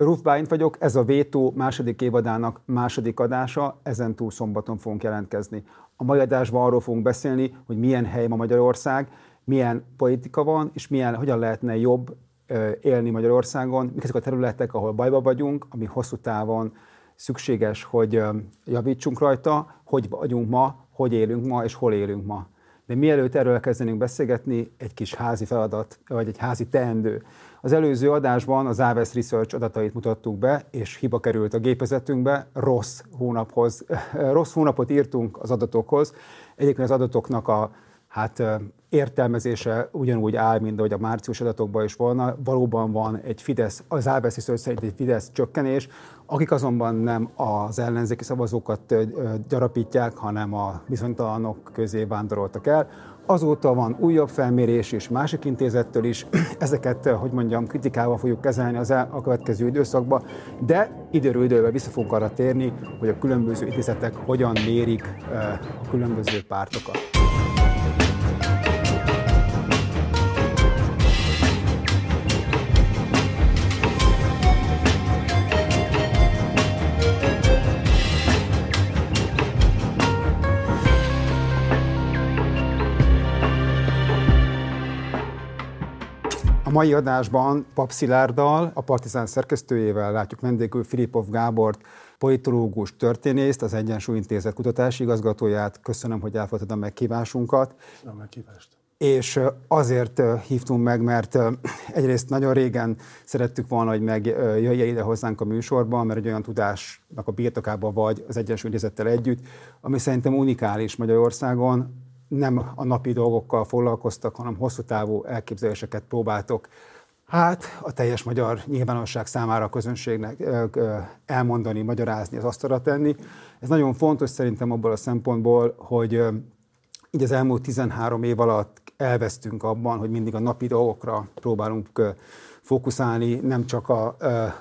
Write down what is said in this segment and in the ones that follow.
Ruf Bálint vagyok, ez a Vétó második évadának második adása, ezen túl szombaton fogunk jelentkezni. A mai adásban arról fogunk beszélni, hogy milyen hely ma Magyarország, milyen politika van, és milyen, hogyan lehetne jobb élni Magyarországon, mik ezek a területek, ahol bajba vagyunk, ami hosszú távon szükséges, hogy javítsunk rajta, hogy vagyunk ma, hogy élünk ma, és hol élünk ma. De mielőtt erről kezdenünk beszélgetni, egy kis házi feladat, vagy egy házi teendő. Az előző adásban az Aves Research adatait mutattuk be, és hiba került a gépezetünkbe, rossz hónaphoz, rossz hónapot írtunk az adatokhoz. Egyébként az adatoknak a hát értelmezése ugyanúgy áll, mint ahogy a március adatokban is volna. Valóban van egy Fidesz, az Research szerint egy Fidesz csökkenés, akik azonban nem az ellenzéki szavazókat gyarapítják, hanem a bizonytalanok közé vándoroltak el. Azóta van újabb felmérés és másik intézettől is. Ezeket, hogy mondjam, kritikával fogjuk kezelni az el, a következő időszakban, de időről idővel vissza fogunk arra térni, hogy a különböző intézetek hogyan mérik a különböző pártokat. A mai adásban Pap a Partizán szerkesztőjével látjuk vendégül Filipov Gábort, politológus történészt, az Egyensúly Intézet kutatási igazgatóját. Köszönöm, hogy elfogadtad a meghívásunkat. A meghívást. És azért hívtunk meg, mert egyrészt nagyon régen szerettük volna, hogy megjöjjél ide hozzánk a műsorban, mert egy olyan tudásnak a birtokában vagy az Egyensúly Intézettel együtt, ami szerintem unikális Magyarországon, nem a napi dolgokkal foglalkoztak, hanem hosszú távú elképzeléseket próbáltok hát a teljes magyar nyilvánosság számára a közönségnek elmondani, magyarázni, az asztalra tenni. Ez nagyon fontos szerintem abból a szempontból, hogy így az elmúlt 13 év alatt elvesztünk abban, hogy mindig a napi dolgokra próbálunk fókuszálni, nem csak a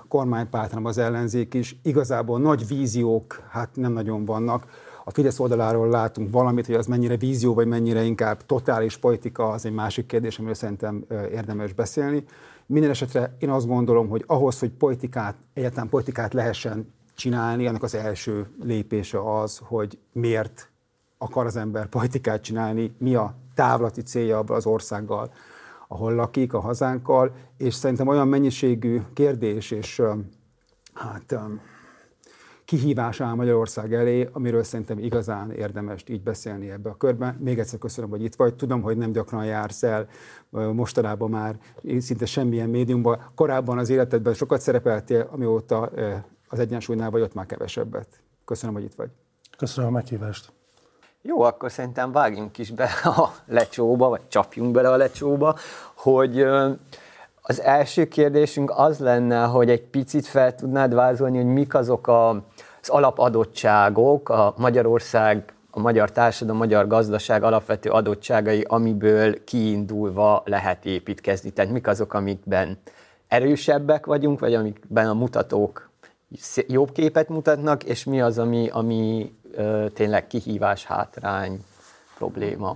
kormánypárt, hanem az ellenzék is. Igazából nagy víziók hát nem nagyon vannak a Fidesz oldaláról látunk valamit, hogy az mennyire vízió, vagy mennyire inkább totális politika, az egy másik kérdés, amiről szerintem érdemes beszélni. Minden esetre én azt gondolom, hogy ahhoz, hogy politikát, egyáltalán politikát lehessen csinálni, annak az első lépése az, hogy miért akar az ember politikát csinálni, mi a távlati célja abban az országgal, ahol lakik, a hazánkkal, és szerintem olyan mennyiségű kérdés és hát kihívás áll Magyarország elé, amiről szerintem igazán érdemes így beszélni ebbe a körben. Még egyszer köszönöm, hogy itt vagy. Tudom, hogy nem gyakran jársz el, mostanában már szinte semmilyen médiumban. Korábban az életedben sokat szerepeltél, amióta az egyensúlynál vagy ott már kevesebbet. Köszönöm, hogy itt vagy. Köszönöm a meghívást. Jó, akkor szerintem vágjunk is be a lecsóba, vagy csapjunk bele a lecsóba, hogy az első kérdésünk az lenne, hogy egy picit fel tudnád vázolni, hogy mik azok a, az alapadottságok, a Magyarország, a magyar társadalom, a magyar gazdaság alapvető adottságai, amiből kiindulva lehet építkezni. Tehát mik azok, amikben erősebbek vagyunk, vagy amikben a mutatók jobb képet mutatnak, és mi az, ami, ami ö, tényleg kihívás, hátrány, probléma.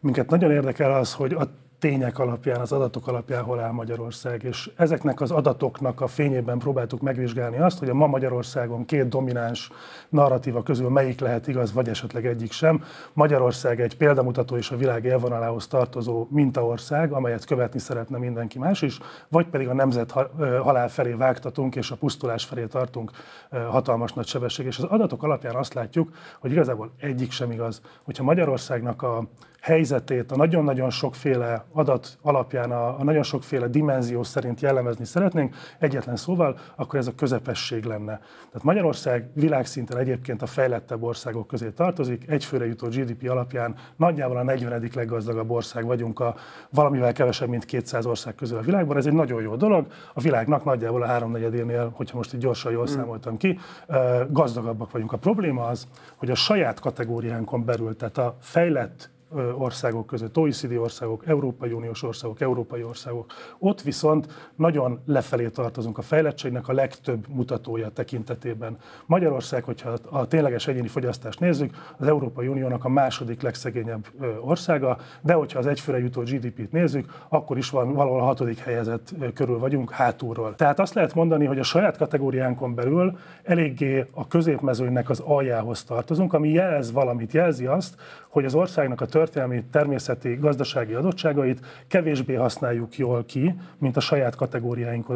Minket nagyon érdekel az, hogy a tények alapján, az adatok alapján hol áll Magyarország. És ezeknek az adatoknak a fényében próbáltuk megvizsgálni azt, hogy a ma Magyarországon két domináns narratíva közül melyik lehet igaz, vagy esetleg egyik sem. Magyarország egy példamutató és a világ élvonalához tartozó mintaország, amelyet követni szeretne mindenki más is, vagy pedig a nemzet halál felé vágtatunk, és a pusztulás felé tartunk hatalmas nagy sebesség. És az adatok alapján azt látjuk, hogy igazából egyik sem igaz. Hogyha Magyarországnak a helyzetét a nagyon-nagyon sokféle adat alapján, a, a nagyon sokféle dimenzió szerint jellemezni szeretnénk, egyetlen szóval, akkor ez a közepesség lenne. Tehát Magyarország világszinten egyébként a fejlettebb országok közé tartozik, egyfőre jutó GDP alapján nagyjából a 40. leggazdagabb ország vagyunk a valamivel kevesebb, mint 200 ország közül a világban. Ez egy nagyon jó dolog. A világnak nagyjából a háromnegyedénél, hogyha most így gyorsan jól hmm. számoltam ki, gazdagabbak vagyunk. A probléma az, hogy a saját kategóriánkon belül, tehát a fejlett országok között, OECD országok, Európai Uniós országok, európai országok. Ott viszont nagyon lefelé tartozunk a fejlettségnek a legtöbb mutatója tekintetében. Magyarország, hogyha a tényleges egyéni fogyasztást nézzük, az Európai Uniónak a második legszegényebb országa, de hogyha az egyfőre jutó GDP-t nézzük, akkor is valahol a hatodik helyezett körül vagyunk hátulról. Tehát azt lehet mondani, hogy a saját kategóriánkon belül eléggé a középmezőnynek az aljához tartozunk, ami jelez valamit, jelzi azt, hogy az országnak a történelmi, természeti, gazdasági adottságait kevésbé használjuk jól ki, mint a saját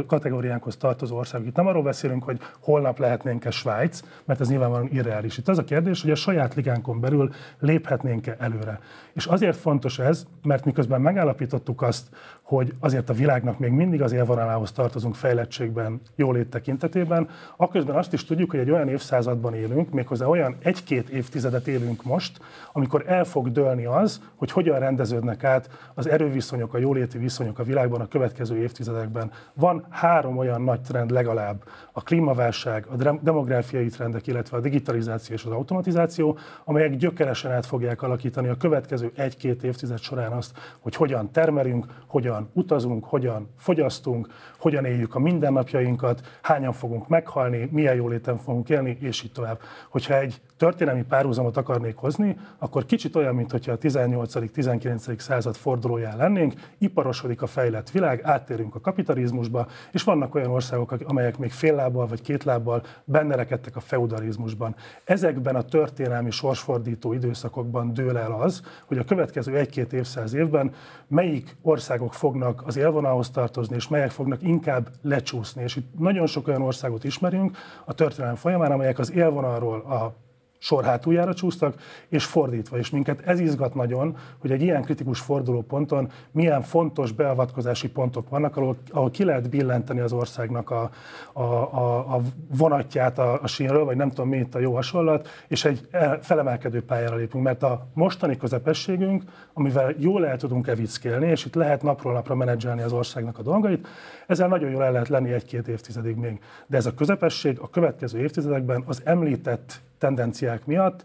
kategóriánkhoz tartozó országok. Itt nem arról beszélünk, hogy holnap lehetnénk-e Svájc, mert ez nyilvánvalóan irreális. Itt az a kérdés, hogy a saját ligánkon belül léphetnénk-e előre. És azért fontos ez, mert miközben megállapítottuk azt, hogy azért a világnak még mindig az élvonalához tartozunk fejlettségben, jólét tekintetében, akközben azt is tudjuk, hogy egy olyan évszázadban élünk, méghozzá olyan egy-két évtizedet élünk most, amikor el fog dőlni az, hogy hogyan rendeződnek át az erőviszonyok, a jóléti viszonyok a világban a következő évtizedekben. Van három olyan nagy trend legalább, a klímaválság, a demográfiai trendek, illetve a digitalizáció és az automatizáció, amelyek gyökeresen át fogják alakítani a következő egy-két évtized során azt, hogy hogyan termelünk, hogyan utazunk, hogyan fogyasztunk, hogyan éljük a mindennapjainkat, hányan fogunk meghalni, milyen jóléten fogunk élni, és így tovább. Hogyha egy történelmi párhuzamot akarnék hozni, akkor kicsit olyan, mint hogyha a 18.-19. század fordulóján lennénk, iparosodik a fejlett világ, áttérünk a kapitalizmusba, és vannak olyan országok, amelyek még fél lábbal vagy két lábbal benne rekedtek a feudalizmusban. Ezekben a történelmi sorsfordító időszakokban dől el az, hogy a következő egy-két évszáz évben melyik országok fognak az élvonalhoz tartozni, és melyek fognak inkább lecsúszni. És itt nagyon sok olyan országot ismerünk a történelem folyamán, amelyek az élvonalról a sor hátuljára csúsztak, és fordítva. És minket ez izgat nagyon, hogy egy ilyen kritikus fordulóponton milyen fontos beavatkozási pontok vannak, ahol, ahol ki lehet billenteni az országnak a, a, a, a vonatját a, a sínről, vagy nem tudom mi itt a jó hasonlat, és egy felemelkedő pályára lépünk. Mert a mostani közepességünk, amivel jól el tudunk evickélni, és itt lehet napról napra menedzselni az országnak a dolgait, ezzel nagyon jól el lehet lenni egy-két évtizedig még. De ez a közepesség a következő évtizedekben az említett tendenciák miatt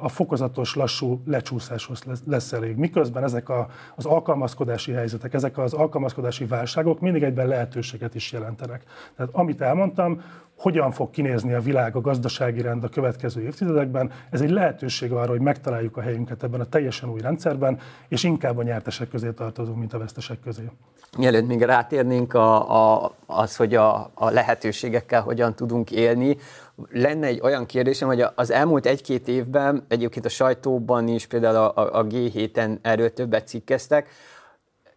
a fokozatos, lassú lecsúszáshoz lesz elég. Miközben ezek a, az alkalmazkodási helyzetek, ezek az alkalmazkodási válságok mindig egyben lehetőséget is jelentenek. Tehát amit elmondtam, hogyan fog kinézni a világ, a gazdasági rend a következő évtizedekben. Ez egy lehetőség arra, hogy megtaláljuk a helyünket ebben a teljesen új rendszerben, és inkább a nyertesek közé tartozunk, mint a vesztesek közé. Mielőtt még rátérnénk a, a, az, hogy a, a lehetőségekkel hogyan tudunk élni, lenne egy olyan kérdésem, hogy az elmúlt egy-két évben, egyébként a sajtóban is, például a, a G7-en erről többet cikkeztek,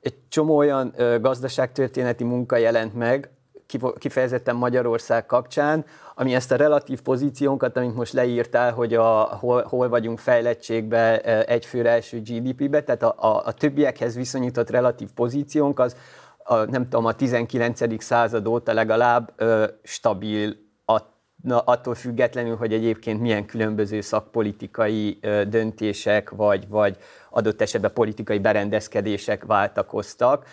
egy csomó olyan gazdaságtörténeti munka jelent meg, kifejezetten Magyarország kapcsán, ami ezt a relatív pozíciónkat, amit most leírtál, hogy a, hol, hol vagyunk fejlettségbe, egyfőre első GDP-be, tehát a, a, a többiekhez viszonyított relatív pozíciónk az a, nem tudom, a 19. század óta legalább ö, stabil, na, attól függetlenül, hogy egyébként milyen különböző szakpolitikai döntések, vagy, vagy adott esetben politikai berendezkedések váltakoztak,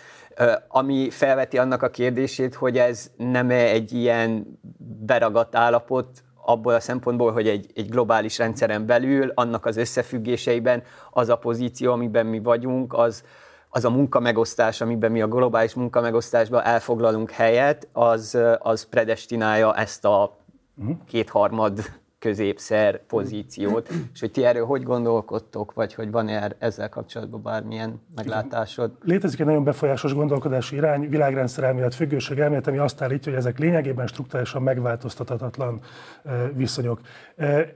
ami felveti annak a kérdését, hogy ez nem egy ilyen beragadt állapot, abból a szempontból, hogy egy, egy globális rendszeren belül, annak az összefüggéseiben az a pozíció, amiben mi vagyunk, az, az a munkamegosztás, amiben mi a globális munkamegosztásban elfoglalunk helyet, az, az predestinálja ezt a uh-huh. kétharmad középszer pozíciót, és hogy ti erről hogy gondolkodtok, vagy hogy van-e er-, ezzel kapcsolatban bármilyen meglátásod? Létezik egy nagyon befolyásos gondolkodási irány, világrendszer elmélet, függőség elmélet, ami azt állítja, hogy ezek lényegében struktúrálisan megváltoztathatatlan viszonyok.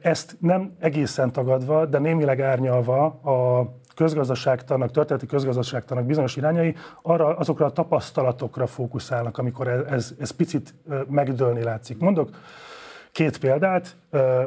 Ezt nem egészen tagadva, de némileg árnyalva a közgazdaságtanak, történeti közgazdaságtanak bizonyos irányai arra, azokra a tapasztalatokra fókuszálnak, amikor ez, ez, ez picit megdőlni látszik. Mondok két példát.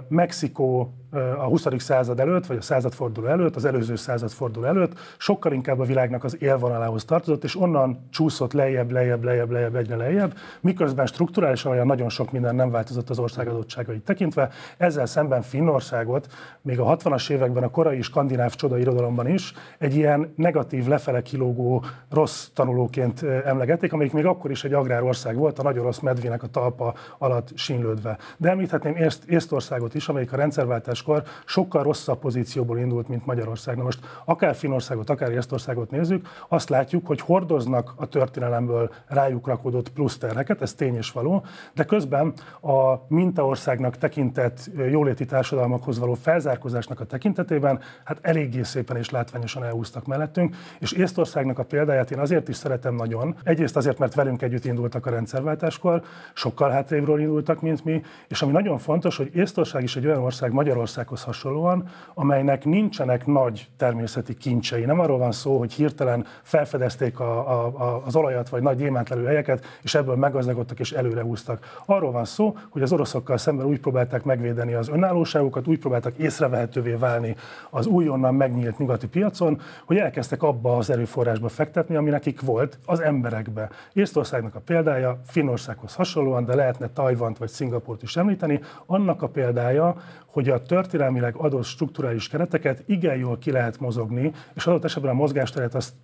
Mexikó a 20. század előtt, vagy a századforduló előtt, az előző századforduló előtt sokkal inkább a világnak az élvonalához tartozott, és onnan csúszott lejjebb, lejjebb, lejjebb, lejjebb, egyre lejjebb, miközben strukturálisan olyan nagyon sok minden nem változott az ország adottságait tekintve. Ezzel szemben Finnországot még a 60-as években a korai skandináv csoda irodalomban is egy ilyen negatív, lefele kilógó rossz tanulóként emlegették, amelyik még akkor is egy agrárország volt, a nagyon rossz medvének a talpa alatt sínlődve. De említhetném Észt, Észtországot is, amelyik a rendszerváltáskor sokkal rosszabb pozícióból indult, mint Magyarország. Na most akár Finországot, akár Észtországot nézzük, azt látjuk, hogy hordoznak a történelemből rájuk rakódott plusz terheket, ez tény és való, de közben a mintaországnak tekintett jóléti társadalmakhoz való felzárkózásnak a tekintetében hát eléggé szépen és látványosan elhúztak mellettünk, és Észtországnak a példáját én azért is szeretem nagyon. Egyrészt azért, mert velünk együtt indultak a rendszerváltáskor, sokkal hátrébről indultak, mint mi, és ami nagyon fontos, hogy Észtország is egy olyan ország Magyarországhoz hasonlóan, amelynek nincsenek nagy természeti kincsei. Nem arról van szó, hogy hirtelen felfedezték a, a, a, az olajat vagy nagy gyémántlelő helyeket, és ebből meggazdagodtak és előre húztak. Arról van szó, hogy az oroszokkal szemben úgy próbálták megvédeni az önállóságukat, úgy próbáltak észrevehetővé válni az újonnan megnyílt nyugati piacon, hogy elkezdtek abba az erőforrásba fektetni, ami nekik volt, az emberekbe. Észtországnak a példája Finnországhoz hasonlóan, de lehetne Tajvant vagy Szingapurt is említeni, annak a példája, hogy a történelmileg adott strukturális kereteket igen jól ki lehet mozogni, és adott esetben a mozgásteret azt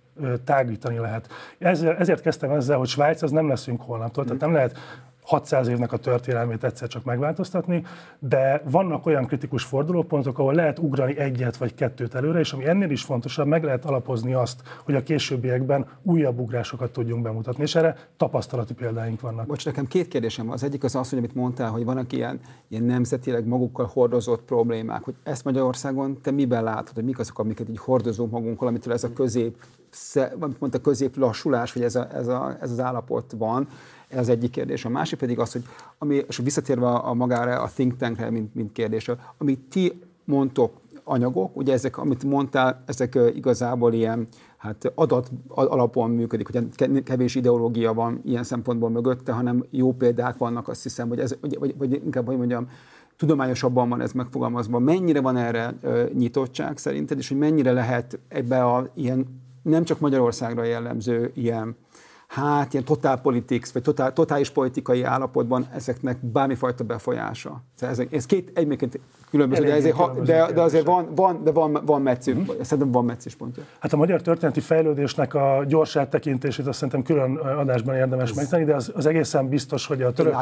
tágítani lehet. Ezért, ezért kezdtem ezzel, hogy Svájc az nem leszünk holnaptól, tehát nem lehet 600 évnek a történelmét egyszer csak megváltoztatni, de vannak olyan kritikus fordulópontok, ahol lehet ugrani egyet vagy kettőt előre, és ami ennél is fontosabb, meg lehet alapozni azt, hogy a későbbiekben újabb ugrásokat tudjunk bemutatni, és erre tapasztalati példáink vannak. Bocs, nekem két kérdésem. Az egyik az az, hogy amit mondtál, hogy vannak ilyen, ilyen nemzetileg magukkal hordozott problémák, hogy ezt Magyarországon te miben látod, hogy mik azok, amiket így hordozunk magunkkal, amitől ez a közép, mondta, közép lassulás, vagy ez, a, ez, a, ez az állapot van, ez az egyik kérdés. A másik pedig az, hogy ami, és visszatérve a, magára, a think tankre, mint, mint kérdésre, amit ti mondtok, anyagok, ugye ezek, amit mondtál, ezek igazából ilyen hát adat alapon működik, hogy kevés ideológia van ilyen szempontból mögötte, hanem jó példák vannak, azt hiszem, hogy ez, vagy, vagy inkább, hogy mondjam, tudományosabban van ez megfogalmazva. Mennyire van erre ö, nyitottság szerinted, és hogy mennyire lehet ebbe a ilyen nem csak Magyarországra jellemző ilyen hát ilyen total politics, vagy totál, totális politikai állapotban ezeknek bármifajta befolyása. Ez, ez két egyébként különböző, de, ezért, ha, de, de, azért van, van, de van, van meccű, mm. szerintem van meccéspontja. Hát a magyar történeti fejlődésnek a gyors áttekintését azt szerintem külön adásban érdemes ez megtenni, de az, az egészen biztos, hogy a török,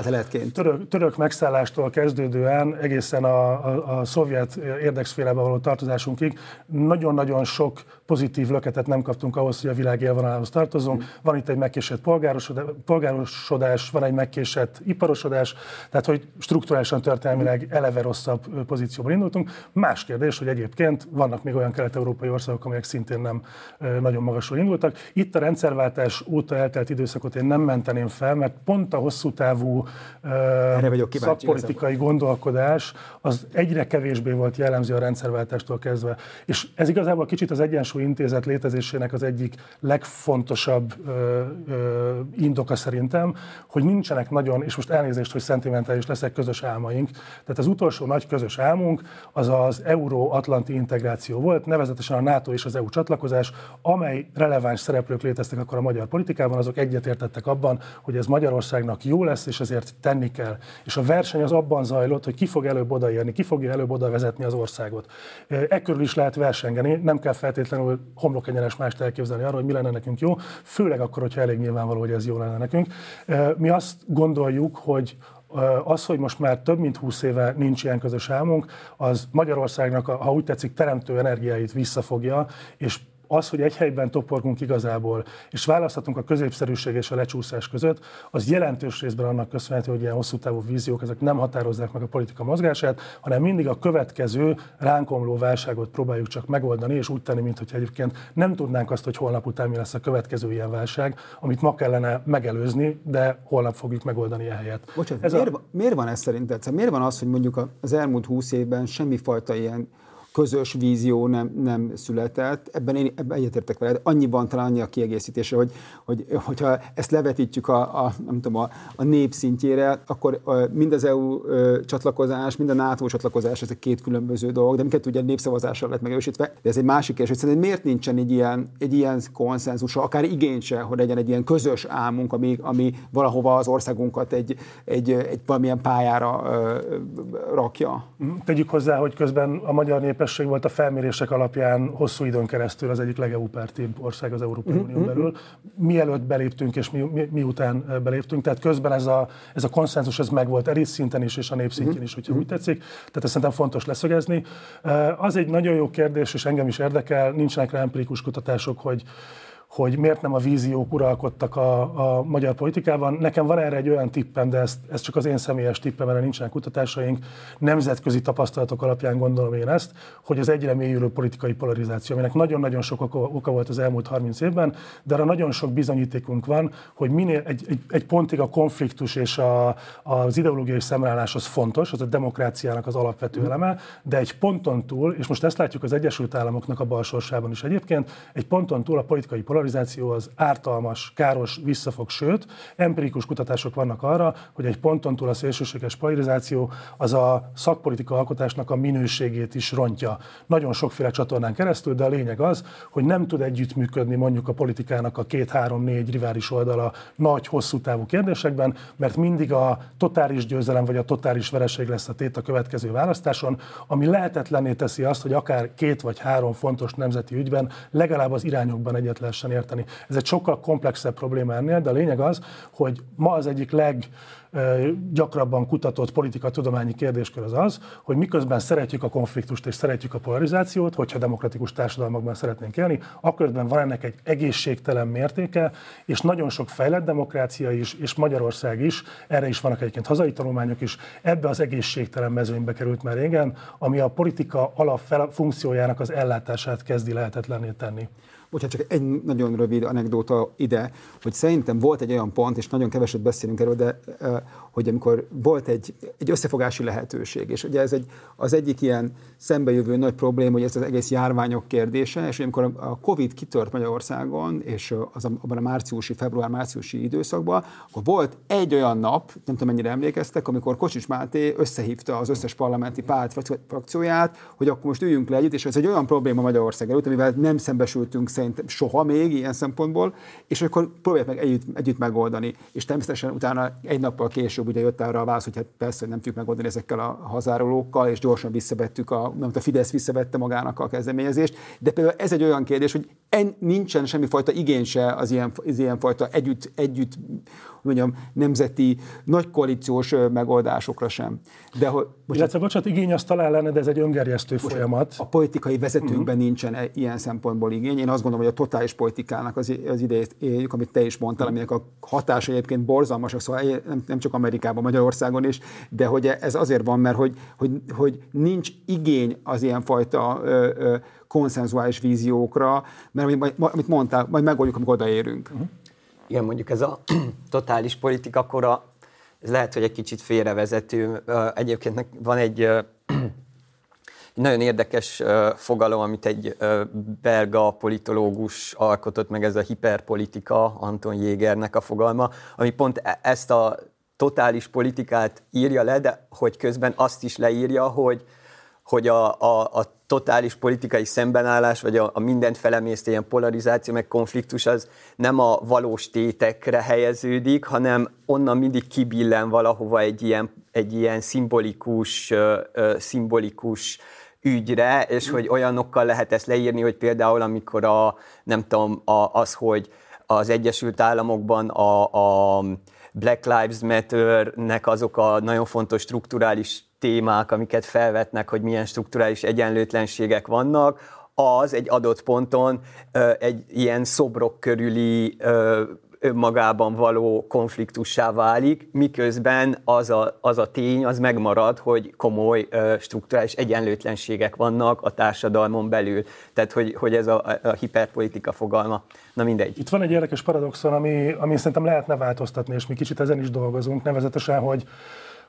török, török megszállástól kezdődően egészen a, a, a szovjet érdekszférába való tartozásunkig nagyon-nagyon sok pozitív löketet nem kaptunk ahhoz, hogy a világ élvonalához tartozunk. Mm. Van itt egy megkésett polgárosodás, van egy megkésett iparosodás, tehát hogy strukturálisan történelmileg eleve rosszabb pozícióban indultunk. Más kérdés, hogy egyébként vannak még olyan kelet-európai országok, amelyek szintén nem nagyon magasról indultak. Itt a rendszerváltás óta eltelt időszakot én nem menteném fel, mert pont a hosszú távú szakpolitikai gondolkodás az egyre kevésbé volt jellemző a rendszerváltástól kezdve. És ez igazából kicsit az Egyensúly Intézet létezésének az egyik legfontosabb ö, ö, indoka szerintem, hogy nincsenek nagyon, és most elnézést, hogy szentimentális leszek, közös álmaink. Tehát az utolsó nagy közös álmunk az az euró-atlanti integráció volt, nevezetesen a NATO és az EU csatlakozás, amely releváns szereplők léteztek akkor a magyar politikában, azok egyetértettek abban, hogy ez Magyarországnak jó lesz, és ezért tenni kell. És a verseny az abban zajlott, hogy ki fog előbb odaérni, ki fogja előbb oda vezetni az országot. Ekkor is lehet versengeni, nem kell feltétlenül homlokegyenes mást elképzelni arról, hogy mi lenne nekünk jó, főleg akkor, hogyha elég nyilvánvaló, hogy ez jó lenne nekünk. Mi azt gondoljuk, hogy az, hogy most már több mint 20 éve nincs ilyen közös álmunk, az Magyarországnak, ha úgy tetszik, teremtő energiáit visszafogja, és az, hogy egy helyben toporgunk igazából, és választhatunk a középszerűség és a lecsúszás között, az jelentős részben annak köszönhető, hogy ilyen hosszú távú víziók ezek nem határozzák meg a politika mozgását, hanem mindig a következő ránkomló válságot próbáljuk csak megoldani, és úgy tenni, mintha egyébként nem tudnánk azt, hogy holnap után mi lesz a következő ilyen válság, amit ma kellene megelőzni, de holnap fogjuk megoldani ehelyett. Bocsánat, ez miért, a... miért van ez szerinted? Szóval miért van az, hogy mondjuk az elmúlt húsz évben semmifajta ilyen közös vízió nem, nem született. Ebben én ebben egyetértek veled. Annyiban talán annyi a kiegészítése, hogy, hogy, hogyha ezt levetítjük a, a, nem tudom, a, a nép szintjére, akkor mind az EU csatlakozás, mind a NATO csatlakozás, ezek két különböző dolog, de minket ugye népszavazással lett megerősítve. De ez egy másik kérdés, hogy szerintem miért nincsen egy ilyen, egy ilyen konszenzus, akár igény hogy legyen egy ilyen közös álmunk, ami, ami valahova az országunkat egy, egy, egy valamilyen pályára ö, rakja. Tegyük hozzá, hogy közben a magyar nép képesség volt a felmérések alapján hosszú időn keresztül az egyik legeu ország az Európai uh-huh. Unión belül, mielőtt beléptünk és mi, mi, miután beléptünk. Tehát közben ez a, ez a konszenzus ez megvolt elit szinten is és a népszintjén uh-huh. is, hogyha uh-huh. úgy tetszik. Tehát ezt szerintem fontos leszögezni. Az egy nagyon jó kérdés, és engem is érdekel, nincsenek rá empirikus kutatások, hogy hogy miért nem a víziók uralkodtak a, a magyar politikában. Nekem van erre egy olyan tippem, de ez, ez csak az én személyes tippem, mert nincsenek kutatásaink. Nemzetközi tapasztalatok alapján gondolom én ezt, hogy az egyre mélyülő politikai polarizáció, aminek nagyon-nagyon sok oka, oka volt az elmúlt 30 évben, de arra nagyon sok bizonyítékunk van, hogy minél egy, egy, egy pontig a konfliktus és a, az ideológiai szemrelás az fontos, az a demokráciának az alapvető eleme, de egy ponton túl, és most ezt látjuk az Egyesült Államoknak a balsorsában is egyébként, egy ponton túl a politikai polarizáció polarizáció az ártalmas, káros, visszafog, sőt, empirikus kutatások vannak arra, hogy egy ponton túl a szélsőséges polarizáció az a szakpolitika alkotásnak a minőségét is rontja. Nagyon sokféle csatornán keresztül, de a lényeg az, hogy nem tud együttműködni mondjuk a politikának a két-három-négy rivális oldala nagy, hosszú távú kérdésekben, mert mindig a totális győzelem vagy a totális vereség lesz a tét a következő választáson, ami lehetetlenné teszi azt, hogy akár két vagy három fontos nemzeti ügyben legalább az irányokban egyet lehessen érteni. Ez egy sokkal komplexebb probléma ennél, de a lényeg az, hogy ma az egyik leg gyakrabban kutatott politikatudományi kérdéskör az az, hogy miközben szeretjük a konfliktust és szeretjük a polarizációt, hogyha demokratikus társadalmakban szeretnénk élni, akkor van ennek egy egészségtelen mértéke, és nagyon sok fejlett demokrácia is, és Magyarország is, erre is vannak egyébként hazai tanulmányok is, ebbe az egészségtelen mezőnybe került már régen, ami a politika alapfunkciójának az ellátását kezdi lehetetlenné tenni bocsánat, csak egy nagyon rövid anekdóta ide, hogy szerintem volt egy olyan pont, és nagyon keveset beszélünk erről, de hogy amikor volt egy, egy összefogási lehetőség, és ugye ez egy, az egyik ilyen szembejövő nagy probléma, hogy ez az egész járványok kérdése, és amikor a Covid kitört Magyarországon, és az abban a márciusi, február-márciusi időszakban, akkor volt egy olyan nap, nem tudom mennyire emlékeztek, amikor Kocsis Máté összehívta az összes parlamenti párt frakcióját, hogy akkor most üljünk le együtt, és ez egy olyan probléma Magyarország előtt, amivel nem szembesültünk szerintem soha még ilyen szempontból, és akkor próbálják meg együtt, együtt megoldani. És természetesen utána egy nappal később ugye jött arra a válasz, hogy hát persze, hogy nem tudjuk megoldani ezekkel a hazárolókkal, és gyorsan visszavettük, a, nem a Fidesz visszavette magának a kezdeményezést. De például ez egy olyan kérdés, hogy en, nincsen semmifajta igény se az ilyen, az ilyen fajta együtt, együtt mondjam, nemzeti nagy koalíciós megoldásokra sem. De hogy, most Illetve, bocsánat, igény az talán lenne, de ez egy öngerjesztő most folyamat. A politikai vezetőkben uh-huh. nincsen e- ilyen szempontból igény. Én azt gondolom, hogy a totális politikának az, az idejét éljük, amit te is mondtál, aminek a hatása egyébként borzalmasak, szóval nem, nem csak Amerikában, Magyarországon is, de hogy ez azért van, mert hogy, hogy, hogy nincs igény az ilyenfajta ö, ö, konszenzuális víziókra, mert amit mondtál, majd megoldjuk, amikor odaérünk. Uh-huh igen, mondjuk ez a totális politika, akkor a, ez lehet, hogy egy kicsit félrevezető. Egyébként van egy egy nagyon érdekes fogalom, amit egy belga politológus alkotott meg, ez a hiperpolitika, Anton Jégernek a fogalma, ami pont e-, ezt a totális politikát írja le, de hogy közben azt is leírja, hogy, hogy a, a, a totális politikai szembenállás, vagy a, a mindent felemésztő ilyen polarizáció, meg konfliktus az nem a valós tétekre helyeződik, hanem onnan mindig kibillen valahova egy ilyen, egy ilyen szimbolikus, uh, uh, szimbolikus ügyre, és hogy olyanokkal lehet ezt leírni, hogy például amikor a, nem tudom, a, az, hogy az Egyesült Államokban a, a Black Lives Matter-nek azok a nagyon fontos strukturális témák, amiket felvetnek, hogy milyen strukturális egyenlőtlenségek vannak, az egy adott ponton egy ilyen szobrok körüli önmagában való konfliktussá válik, miközben az a, az a tény, az megmarad, hogy komoly strukturális egyenlőtlenségek vannak a társadalmon belül. Tehát, hogy, hogy ez a, a hiperpolitika fogalma. Na mindegy. Itt van egy érdekes paradoxon, ami, ami szerintem lehetne változtatni, és mi kicsit ezen is dolgozunk, nevezetesen, hogy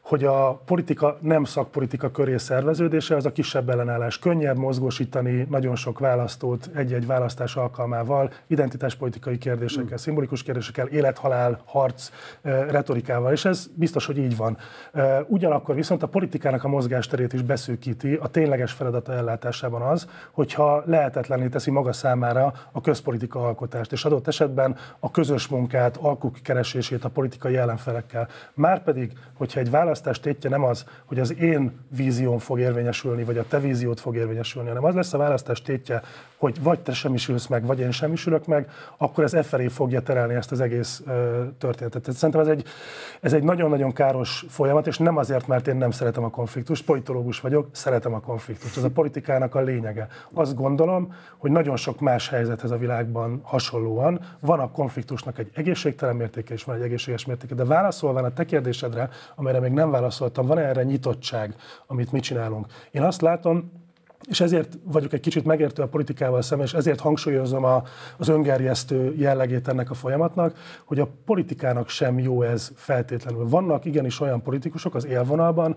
hogy a politika nem szakpolitika köré szerveződése, az a kisebb ellenállás. Könnyebb mozgósítani nagyon sok választót egy-egy választás alkalmával, identitáspolitikai kérdésekkel, szimbolikus kérdésekkel, élethalál, harc, retorikával, és ez biztos, hogy így van. Ugyanakkor viszont a politikának a mozgásterét is beszűkíti a tényleges feladata ellátásában az, hogyha lehetetlenné teszi maga számára a közpolitika alkotást, és adott esetben a közös munkát, alkuk keresését a politikai ellenfelekkel. Márpedig, hogyha egy válasz választás tétje nem az, hogy az én vízióm fog érvényesülni, vagy a te víziót fog érvényesülni, hanem az lesz a választás tétje, hogy vagy te semmisülsz meg, vagy én semmisülök meg, akkor ez e felé fogja terelni ezt az egész ö, történetet. Tehát szerintem ez egy, ez egy nagyon-nagyon káros folyamat, és nem azért, mert én nem szeretem a konfliktust, politológus vagyok, szeretem a konfliktust. Ez a politikának a lényege. Azt gondolom, hogy nagyon sok más helyzethez a világban hasonlóan van a konfliktusnak egy egészségtelen mértéke, és van egy egészséges mértéke. De válaszolva a te kérdésedre, amire még nem válaszoltam, van erre nyitottság, amit mi csinálunk? Én azt látom, és ezért vagyok egy kicsit megértő a politikával szemben, és ezért hangsúlyozom a, az öngerjesztő jellegét ennek a folyamatnak, hogy a politikának sem jó ez feltétlenül. Vannak igenis olyan politikusok az élvonalban,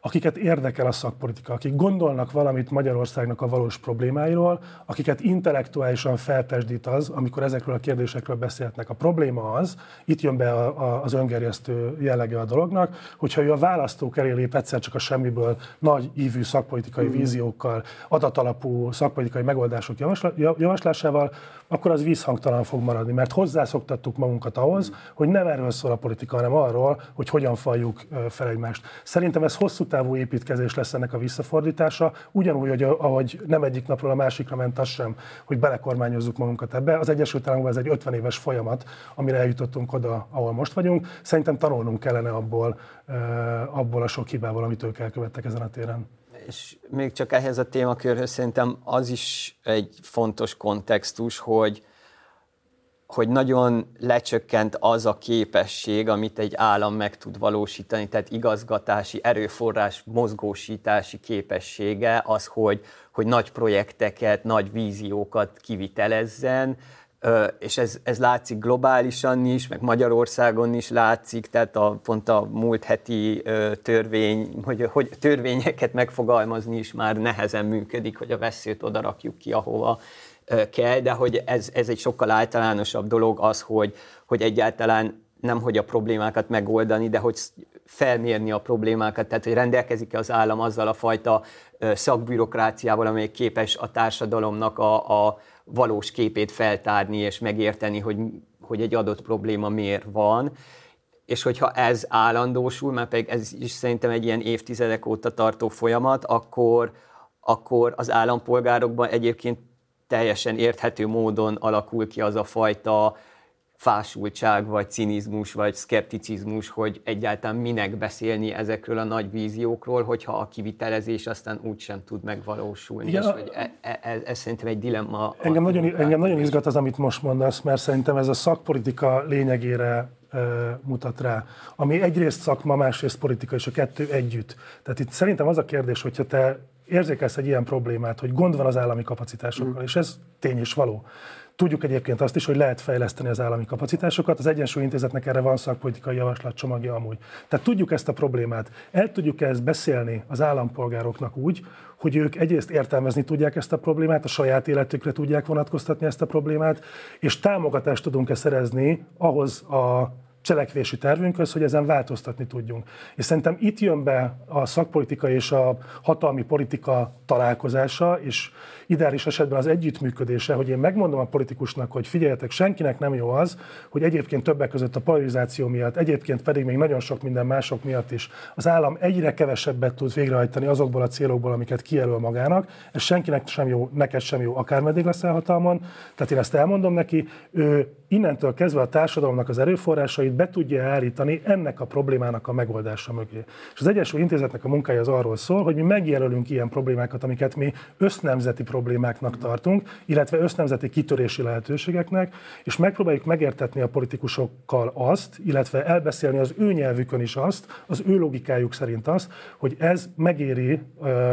akiket érdekel a szakpolitika, akik gondolnak valamit Magyarországnak a valós problémáiról, akiket intellektuálisan feltesdít az, amikor ezekről a kérdésekről beszélhetnek. A probléma az, itt jön be a, a, az öngerjesztő jellege a dolognak, hogyha ő a választók elé lép egyszer csak a semmiből nagy ívű szakpolitikai mm. víziókkal, adatalapú szakpolitikai megoldások javaslásával, akkor az vízhangtalan fog maradni, mert hozzászoktattuk magunkat ahhoz, hogy nem erről szól a politika, hanem arról, hogy hogyan faljuk fel egymást. Szerintem ez hosszú távú építkezés lesz ennek a visszafordítása, ugyanúgy, hogy ahogy nem egyik napról a másikra ment az sem, hogy belekormányozzuk magunkat ebbe. Az Egyesült Államokban ez egy 50 éves folyamat, amire eljutottunk oda, ahol most vagyunk. Szerintem tanulnunk kellene abból, abból a sok hibából, amit ők elkövettek ezen a téren és még csak ehhez a témakörhöz szerintem az is egy fontos kontextus, hogy, hogy nagyon lecsökkent az a képesség, amit egy állam meg tud valósítani, tehát igazgatási, erőforrás, mozgósítási képessége, az, hogy, hogy nagy projekteket, nagy víziókat kivitelezzen, és ez, ez látszik globálisan is, meg Magyarországon is látszik, tehát a, pont a múlt heti törvény, hogy, hogy törvényeket megfogalmazni is már nehezen működik, hogy a veszélyt oda rakjuk ki, ahova kell, de hogy ez, ez egy sokkal általánosabb dolog az, hogy, hogy egyáltalán nem hogy a problémákat megoldani, de hogy felmérni a problémákat, tehát hogy rendelkezik-e az állam azzal a fajta szakbürokráciával, amely képes a társadalomnak a, a valós képét feltárni és megérteni, hogy, hogy egy adott probléma miért van, és hogyha ez állandósul, mert pedig ez is szerintem egy ilyen évtizedek óta tartó folyamat, akkor, akkor az állampolgárokban egyébként teljesen érthető módon alakul ki az a fajta fásultság, vagy cinizmus, vagy szkepticizmus, hogy egyáltalán minek beszélni ezekről a nagy víziókról, hogyha a kivitelezés aztán úgy sem tud megvalósulni. Igen, és hogy e, e, ez, ez szerintem egy dilemma. Engem nagyon, engem nagyon izgat az, amit most mondasz, mert szerintem ez a szakpolitika lényegére mutat rá, ami egyrészt szakma, másrészt politika, és a kettő együtt. Tehát itt szerintem az a kérdés, hogyha te érzékelsz egy ilyen problémát, hogy gond van az állami kapacitásokkal, mm. és ez tény és való. Tudjuk egyébként azt is, hogy lehet fejleszteni az állami kapacitásokat. Az Egyensúly Intézetnek erre van szakpolitikai javaslat csomagja amúgy. Tehát tudjuk ezt a problémát. El tudjuk ezt beszélni az állampolgároknak úgy, hogy ők egyrészt értelmezni tudják ezt a problémát, a saját életükre tudják vonatkoztatni ezt a problémát, és támogatást tudunk-e szerezni ahhoz a cselekvési tervünkhöz, hogy ezen változtatni tudjunk. És szerintem itt jön be a szakpolitika és a hatalmi politika találkozása, és ideális esetben az együttműködése, hogy én megmondom a politikusnak, hogy figyeljetek, senkinek nem jó az, hogy egyébként többek között a polarizáció miatt, egyébként pedig még nagyon sok minden mások miatt is az állam egyre kevesebbet tud végrehajtani azokból a célokból, amiket kijelöl magának. Ez senkinek sem jó, neked sem jó, akármeddig lesz hatalmon. Tehát én ezt elmondom neki, ő innentől kezdve a társadalomnak az erőforrásait be tudja állítani ennek a problémának a megoldása mögé. És az Egyesült Intézetnek a munkája az arról szól, hogy mi megjelölünk ilyen problémákat, amiket mi össznemzeti problémáknak tartunk, illetve össznemzeti kitörési lehetőségeknek, és megpróbáljuk megértetni a politikusokkal azt, illetve elbeszélni az ő nyelvükön is azt, az ő logikájuk szerint azt, hogy ez megéri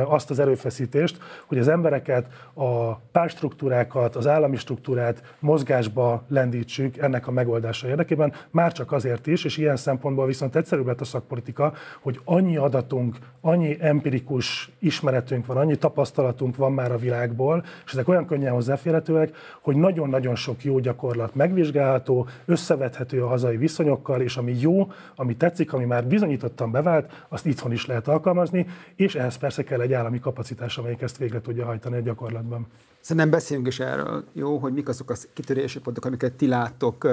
azt az erőfeszítést, hogy az embereket, a párstruktúrákat, az állami struktúrát mozgásba lendítsük ennek a megoldása érdekében, már csak azért is, és ilyen szempontból viszont egyszerűbb lett a szakpolitika, hogy annyi adatunk, annyi empirikus ismeretünk van, annyi tapasztalatunk van már a világból, és ezek olyan könnyen hozzáférhetőek, hogy nagyon-nagyon sok jó gyakorlat megvizsgálható, összevethető a hazai viszonyokkal, és ami jó, ami tetszik, ami már bizonyítottan bevált, azt itthon is lehet alkalmazni, és ehhez persze kell egy állami kapacitás, amelyik ezt végre tudja hajtani a gyakorlatban. Szerintem beszéljünk is erről, jó, hogy mik azok a kitörési pontok, amiket ti láttok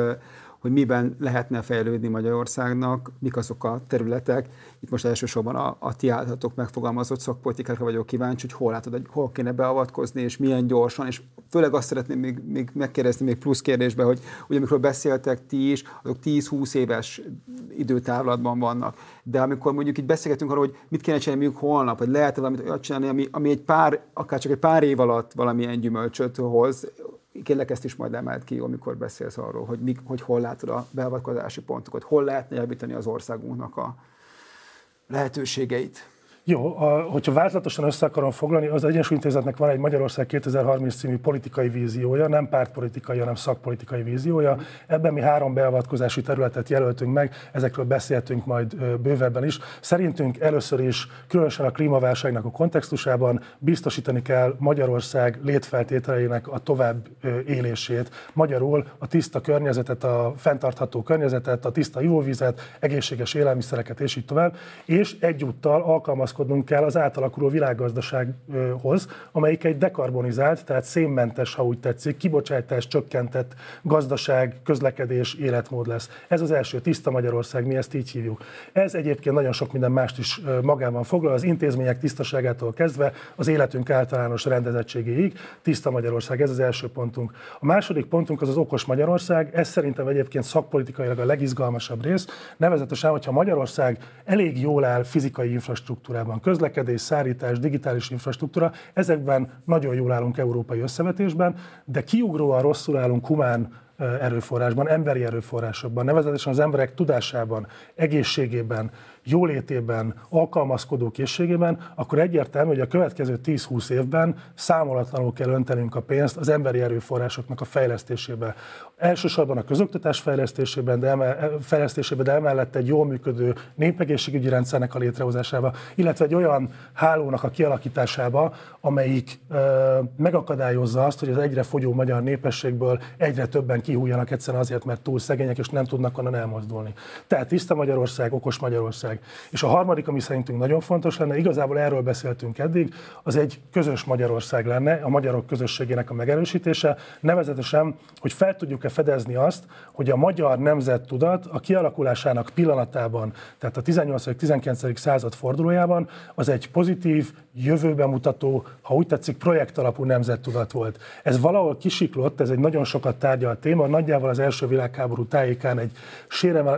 hogy miben lehetne fejlődni Magyarországnak, mik azok a területek. Itt most elsősorban a, a ti általatok megfogalmazott szakpolitikákra vagyok kíváncsi, hogy hol látod, hogy hol kéne beavatkozni, és milyen gyorsan, és főleg azt szeretném még, még megkérdezni még plusz kérdésbe, hogy, hogy amikor beszéltek ti is, azok 10-20 éves időtávlatban vannak. De amikor mondjuk itt beszélgetünk arról, hogy mit kéne csinálni mondjuk holnap, vagy lehet valamit csinálni, ami, ami egy pár, akár csak egy pár év alatt valamilyen gyümölcsöt hoz, kérlek ezt is majd emelt ki, amikor beszélsz arról, hogy, mi, hogy hol látod a beavatkozási pontokat, hol lehetne javítani az országunknak a lehetőségeit. Jó, a, hogyha változatosan össze akarom foglalni, az Egyesült Intézetnek van egy Magyarország 2030 című politikai víziója, nem pártpolitikai, hanem szakpolitikai víziója. Ebben mi három beavatkozási területet jelöltünk meg, ezekről beszéltünk majd bővebben is. Szerintünk először is, különösen a klímaválságnak a kontextusában biztosítani kell Magyarország létfeltételeinek a tovább élését. Magyarul a tiszta környezetet, a fenntartható környezetet, a tiszta ivóvizet, egészséges élelmiszereket és így tovább, és egyúttal alkalmaz alkalmazkodnunk kell az átalakuló világgazdasághoz, amelyik egy dekarbonizált, tehát szénmentes, ha úgy tetszik, kibocsátás csökkentett gazdaság, közlekedés, életmód lesz. Ez az első, tiszta Magyarország, mi ezt így hívjuk. Ez egyébként nagyon sok minden mást is magában foglal, az intézmények tisztaságától kezdve az életünk általános rendezettségéig. Tiszta Magyarország, ez az első pontunk. A második pontunk az az okos Magyarország, ez szerintem egyébként szakpolitikailag a legizgalmasabb rész, nevezetesen, hogyha Magyarország elég jól áll fizikai infrastruktúrában, infrastruktúrában, közlekedés, szállítás, digitális infrastruktúra, ezekben nagyon jól állunk európai összevetésben, de kiugróan rosszul állunk humán erőforrásban, emberi erőforrásokban, nevezetesen az emberek tudásában, egészségében, jólétében, alkalmazkodó készségében, akkor egyértelmű, hogy a következő 10-20 évben számolatlanul kell öntenünk a pénzt az emberi erőforrásoknak a fejlesztésébe. Elsősorban a közoktatás fejlesztésében, de, emel, fejlesztésében, de emellett egy jól működő népegészségügyi rendszernek a létrehozásába, illetve egy olyan hálónak a kialakításába, amelyik ö, megakadályozza azt, hogy az egyre fogyó magyar népességből egyre többen kihújjanak egyszerűen azért, mert túl szegények és nem tudnak onnan elmozdulni. Tehát tiszta Magyarország, okos Magyarország, Magyarország. És a harmadik, ami szerintünk nagyon fontos lenne, igazából erről beszéltünk eddig, az egy közös Magyarország lenne, a magyarok közösségének a megerősítése, nevezetesen, hogy fel tudjuk-e fedezni azt, hogy a magyar nemzettudat a kialakulásának pillanatában, tehát a 18.-19. század fordulójában az egy pozitív, jövőbe mutató, ha úgy tetszik, projekt alapú nemzettudat volt. Ez valahol kisiklott, ez egy nagyon sokat tárgyalt téma, nagyjából az első világháború tájékán egy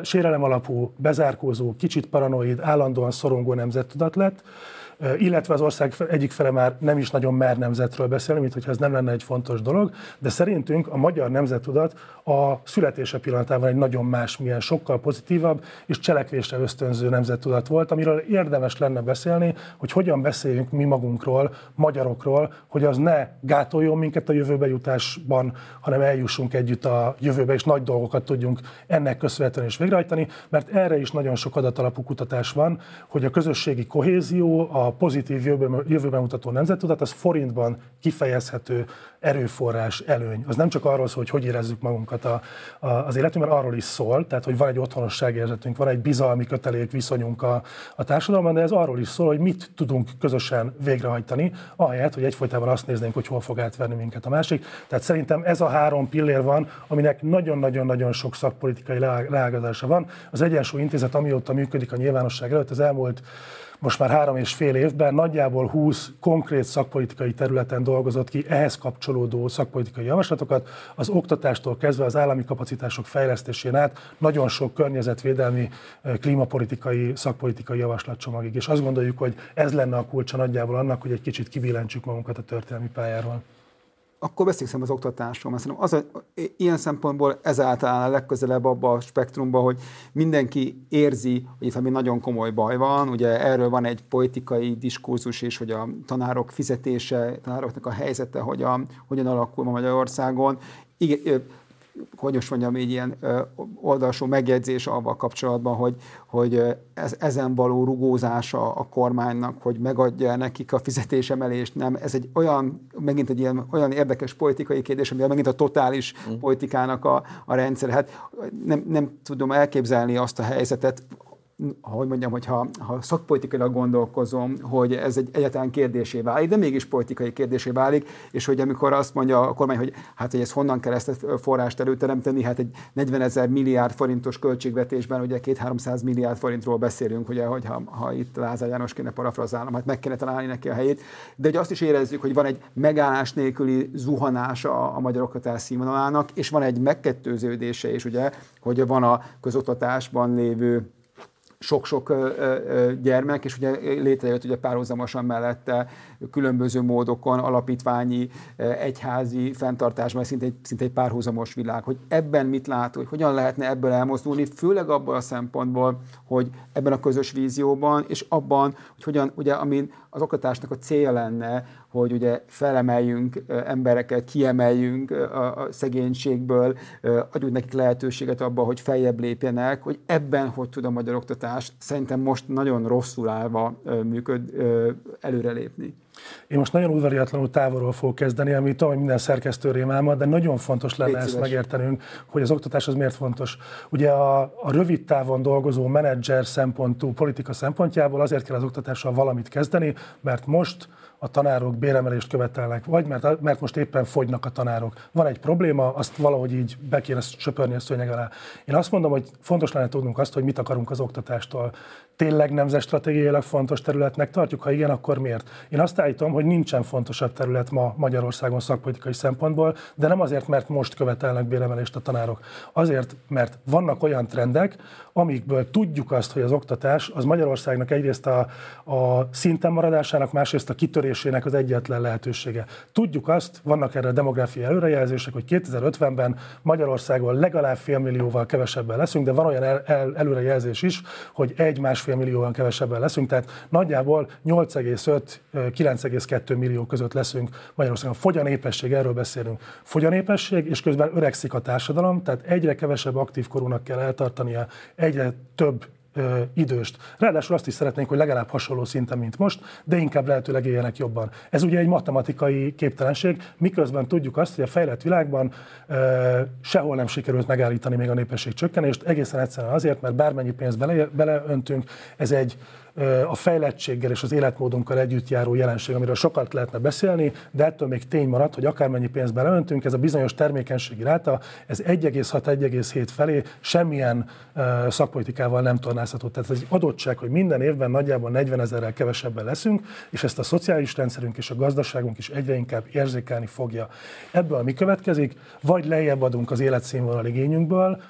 sérelem alapú, bezárkózó, kicsit paranoid, állandóan szorongó nemzettudat lett, illetve az ország egyik fele már nem is nagyon mer nemzetről beszélni, mint hogyha ez nem lenne egy fontos dolog, de szerintünk a magyar nemzettudat a születése pillanatában egy nagyon más, milyen sokkal pozitívabb és cselekvésre ösztönző nemzettudat volt, amiről érdemes lenne beszélni, hogy hogyan beszéljünk mi magunkról, magyarokról, hogy az ne gátoljon minket a jövőbe jutásban, hanem eljussunk együtt a jövőbe, és nagy dolgokat tudjunk ennek köszönhetően is végrehajtani, mert erre is nagyon sok adatalapú kutatás van, hogy a közösségi kohézió, a pozitív jövőben, mutató nemzettudat, az forintban kifejezhető erőforrás, előny. Az nem csak arról szól, hogy hogy érezzük magunkat a, a, az életünkben, arról is szól, tehát hogy van egy otthonosságérzetünk, van egy bizalmi kötelék viszonyunk a, a társadalomban, de ez arról is szól, hogy mit tudunk közösen végrehajtani, ahelyett, hogy egyfolytában azt néznénk, hogy hol fog átverni minket a másik. Tehát szerintem ez a három pillér van, aminek nagyon-nagyon-nagyon sok szakpolitikai leágazása van. Az Egyensúly Intézet, amióta működik a nyilvánosság előtt, az elmúlt most már három és fél évben nagyjából 20 konkrét szakpolitikai területen dolgozott ki ehhez kapcsolódó szakpolitikai javaslatokat, az oktatástól kezdve az állami kapacitások fejlesztésén át nagyon sok környezetvédelmi, klímapolitikai, szakpolitikai javaslatcsomagig. És azt gondoljuk, hogy ez lenne a kulcsa nagyjából annak, hogy egy kicsit kibillentsük magunkat a történelmi pályáról akkor beszélszem az oktatásról, mert szerintem az a, ilyen szempontból ezáltal a legközelebb abba a spektrumba, hogy mindenki érzi, hogy itt nagyon komoly baj van, ugye erről van egy politikai diskurzus is, hogy a tanárok fizetése, tanároknak a helyzete hogyan, hogyan alakul ma Magyarországon. Igen, hogy most mondjam, egy ilyen oldalsó megjegyzés avval kapcsolatban, hogy, hogy ez, ezen való rugózása a kormánynak, hogy megadja nekik a fizetésemelést, nem. Ez egy olyan, megint egy ilyen olyan érdekes politikai kérdés, ami megint a totális mm. politikának a, a rendszer. Hát nem, nem tudom elképzelni azt a helyzetet, hogy mondjam, hogy ha, szakpolitikailag gondolkozom, hogy ez egy egyetlen kérdésé válik, de mégis politikai kérdésé válik, és hogy amikor azt mondja a kormány, hogy hát, hogy ez honnan kell ezt forrást előteremteni, hát egy 40 ezer milliárd forintos költségvetésben ugye 2-300 milliárd forintról beszélünk, ugye, hogy ha, itt Lázár János kéne parafrazálnom, hát meg kéne találni neki a helyét, de hogy azt is érezzük, hogy van egy megállás nélküli zuhanás a, a magyar oktatás színvonalának, és van egy megkettőződése is, ugye, hogy van a közoktatásban lévő sok-sok gyermek, és ugye létrejött ugye párhuzamosan mellette különböző módokon alapítványi, egyházi fenntartásban szinte egy, szinte egy párhuzamos világ. Hogy ebben mit lát, hogy hogyan lehetne ebből elmozdulni, főleg abban a szempontból, hogy ebben a közös vízióban, és abban, hogy hogyan, ugye, amin az oktatásnak a célja lenne, hogy ugye felemeljünk embereket, kiemeljünk a szegénységből, adjunk nekik lehetőséget abba, hogy feljebb lépjenek, hogy ebben hogy tud a magyar oktatás szerintem most nagyon rosszul állva működ, előrelépni. Én most nagyon udvariatlanul távolról fogok kezdeni, ami hogy minden szerkesztő rémálma, de nagyon fontos lenne ezt megértenünk, hogy az oktatás az miért fontos. Ugye a, a rövid távon dolgozó menedzser szempontú politika szempontjából azért kell az oktatással valamit kezdeni, mert most a tanárok béremelést követelnek, vagy mert, mert most éppen fogynak a tanárok. Van egy probléma, azt valahogy így be kéne söpörni a szőnyeg alá. Én azt mondom, hogy fontos lenne tudnunk azt, hogy mit akarunk az oktatástól. Tényleg nemzetstratégiailag fontos területnek tartjuk? Ha igen, akkor miért? Én azt állítom, hogy nincsen fontosabb terület ma Magyarországon szakpolitikai szempontból, de nem azért, mert most követelnek béremelést a tanárok. Azért, mert vannak olyan trendek, amikből tudjuk azt, hogy az oktatás az Magyarországnak egyrészt a, a szinten maradásának, másrészt a kitörésének az egyetlen lehetősége. Tudjuk azt, vannak erre demográfiai előrejelzések, hogy 2050-ben Magyarországon legalább félmillióval kevesebben leszünk, de van olyan el, el, előrejelzés is, hogy egy-másfél millióval kevesebben leszünk, tehát nagyjából 8,5-9,2 millió között leszünk Magyarországon. Fogy a népesség, erről beszélünk. Fogy a népesség, és közben öregszik a társadalom, tehát egyre kevesebb aktív korúnak kell eltartania egyre több ö, időst. Ráadásul azt is szeretnénk, hogy legalább hasonló szinten, mint most, de inkább lehetőleg éljenek jobban. Ez ugye egy matematikai képtelenség, miközben tudjuk azt, hogy a fejlett világban ö, sehol nem sikerült megállítani még a népesség csökkenést, egészen egyszerűen azért, mert bármennyi pénzt bele, beleöntünk, ez egy a fejlettséggel és az életmódunkkal együtt járó jelenség, amiről sokat lehetne beszélni, de ettől még tény maradt, hogy akármennyi pénzt beleöntünk, ez a bizonyos termékenységi ráta, ez 1,6-1,7 felé semmilyen szakpolitikával nem tornázható. Tehát ez egy adottság, hogy minden évben nagyjából 40 ezerrel kevesebben leszünk, és ezt a szociális rendszerünk és a gazdaságunk is egyre inkább érzékelni fogja. Ebből mi következik? Vagy lejjebb adunk az életszínvonal igényünkből,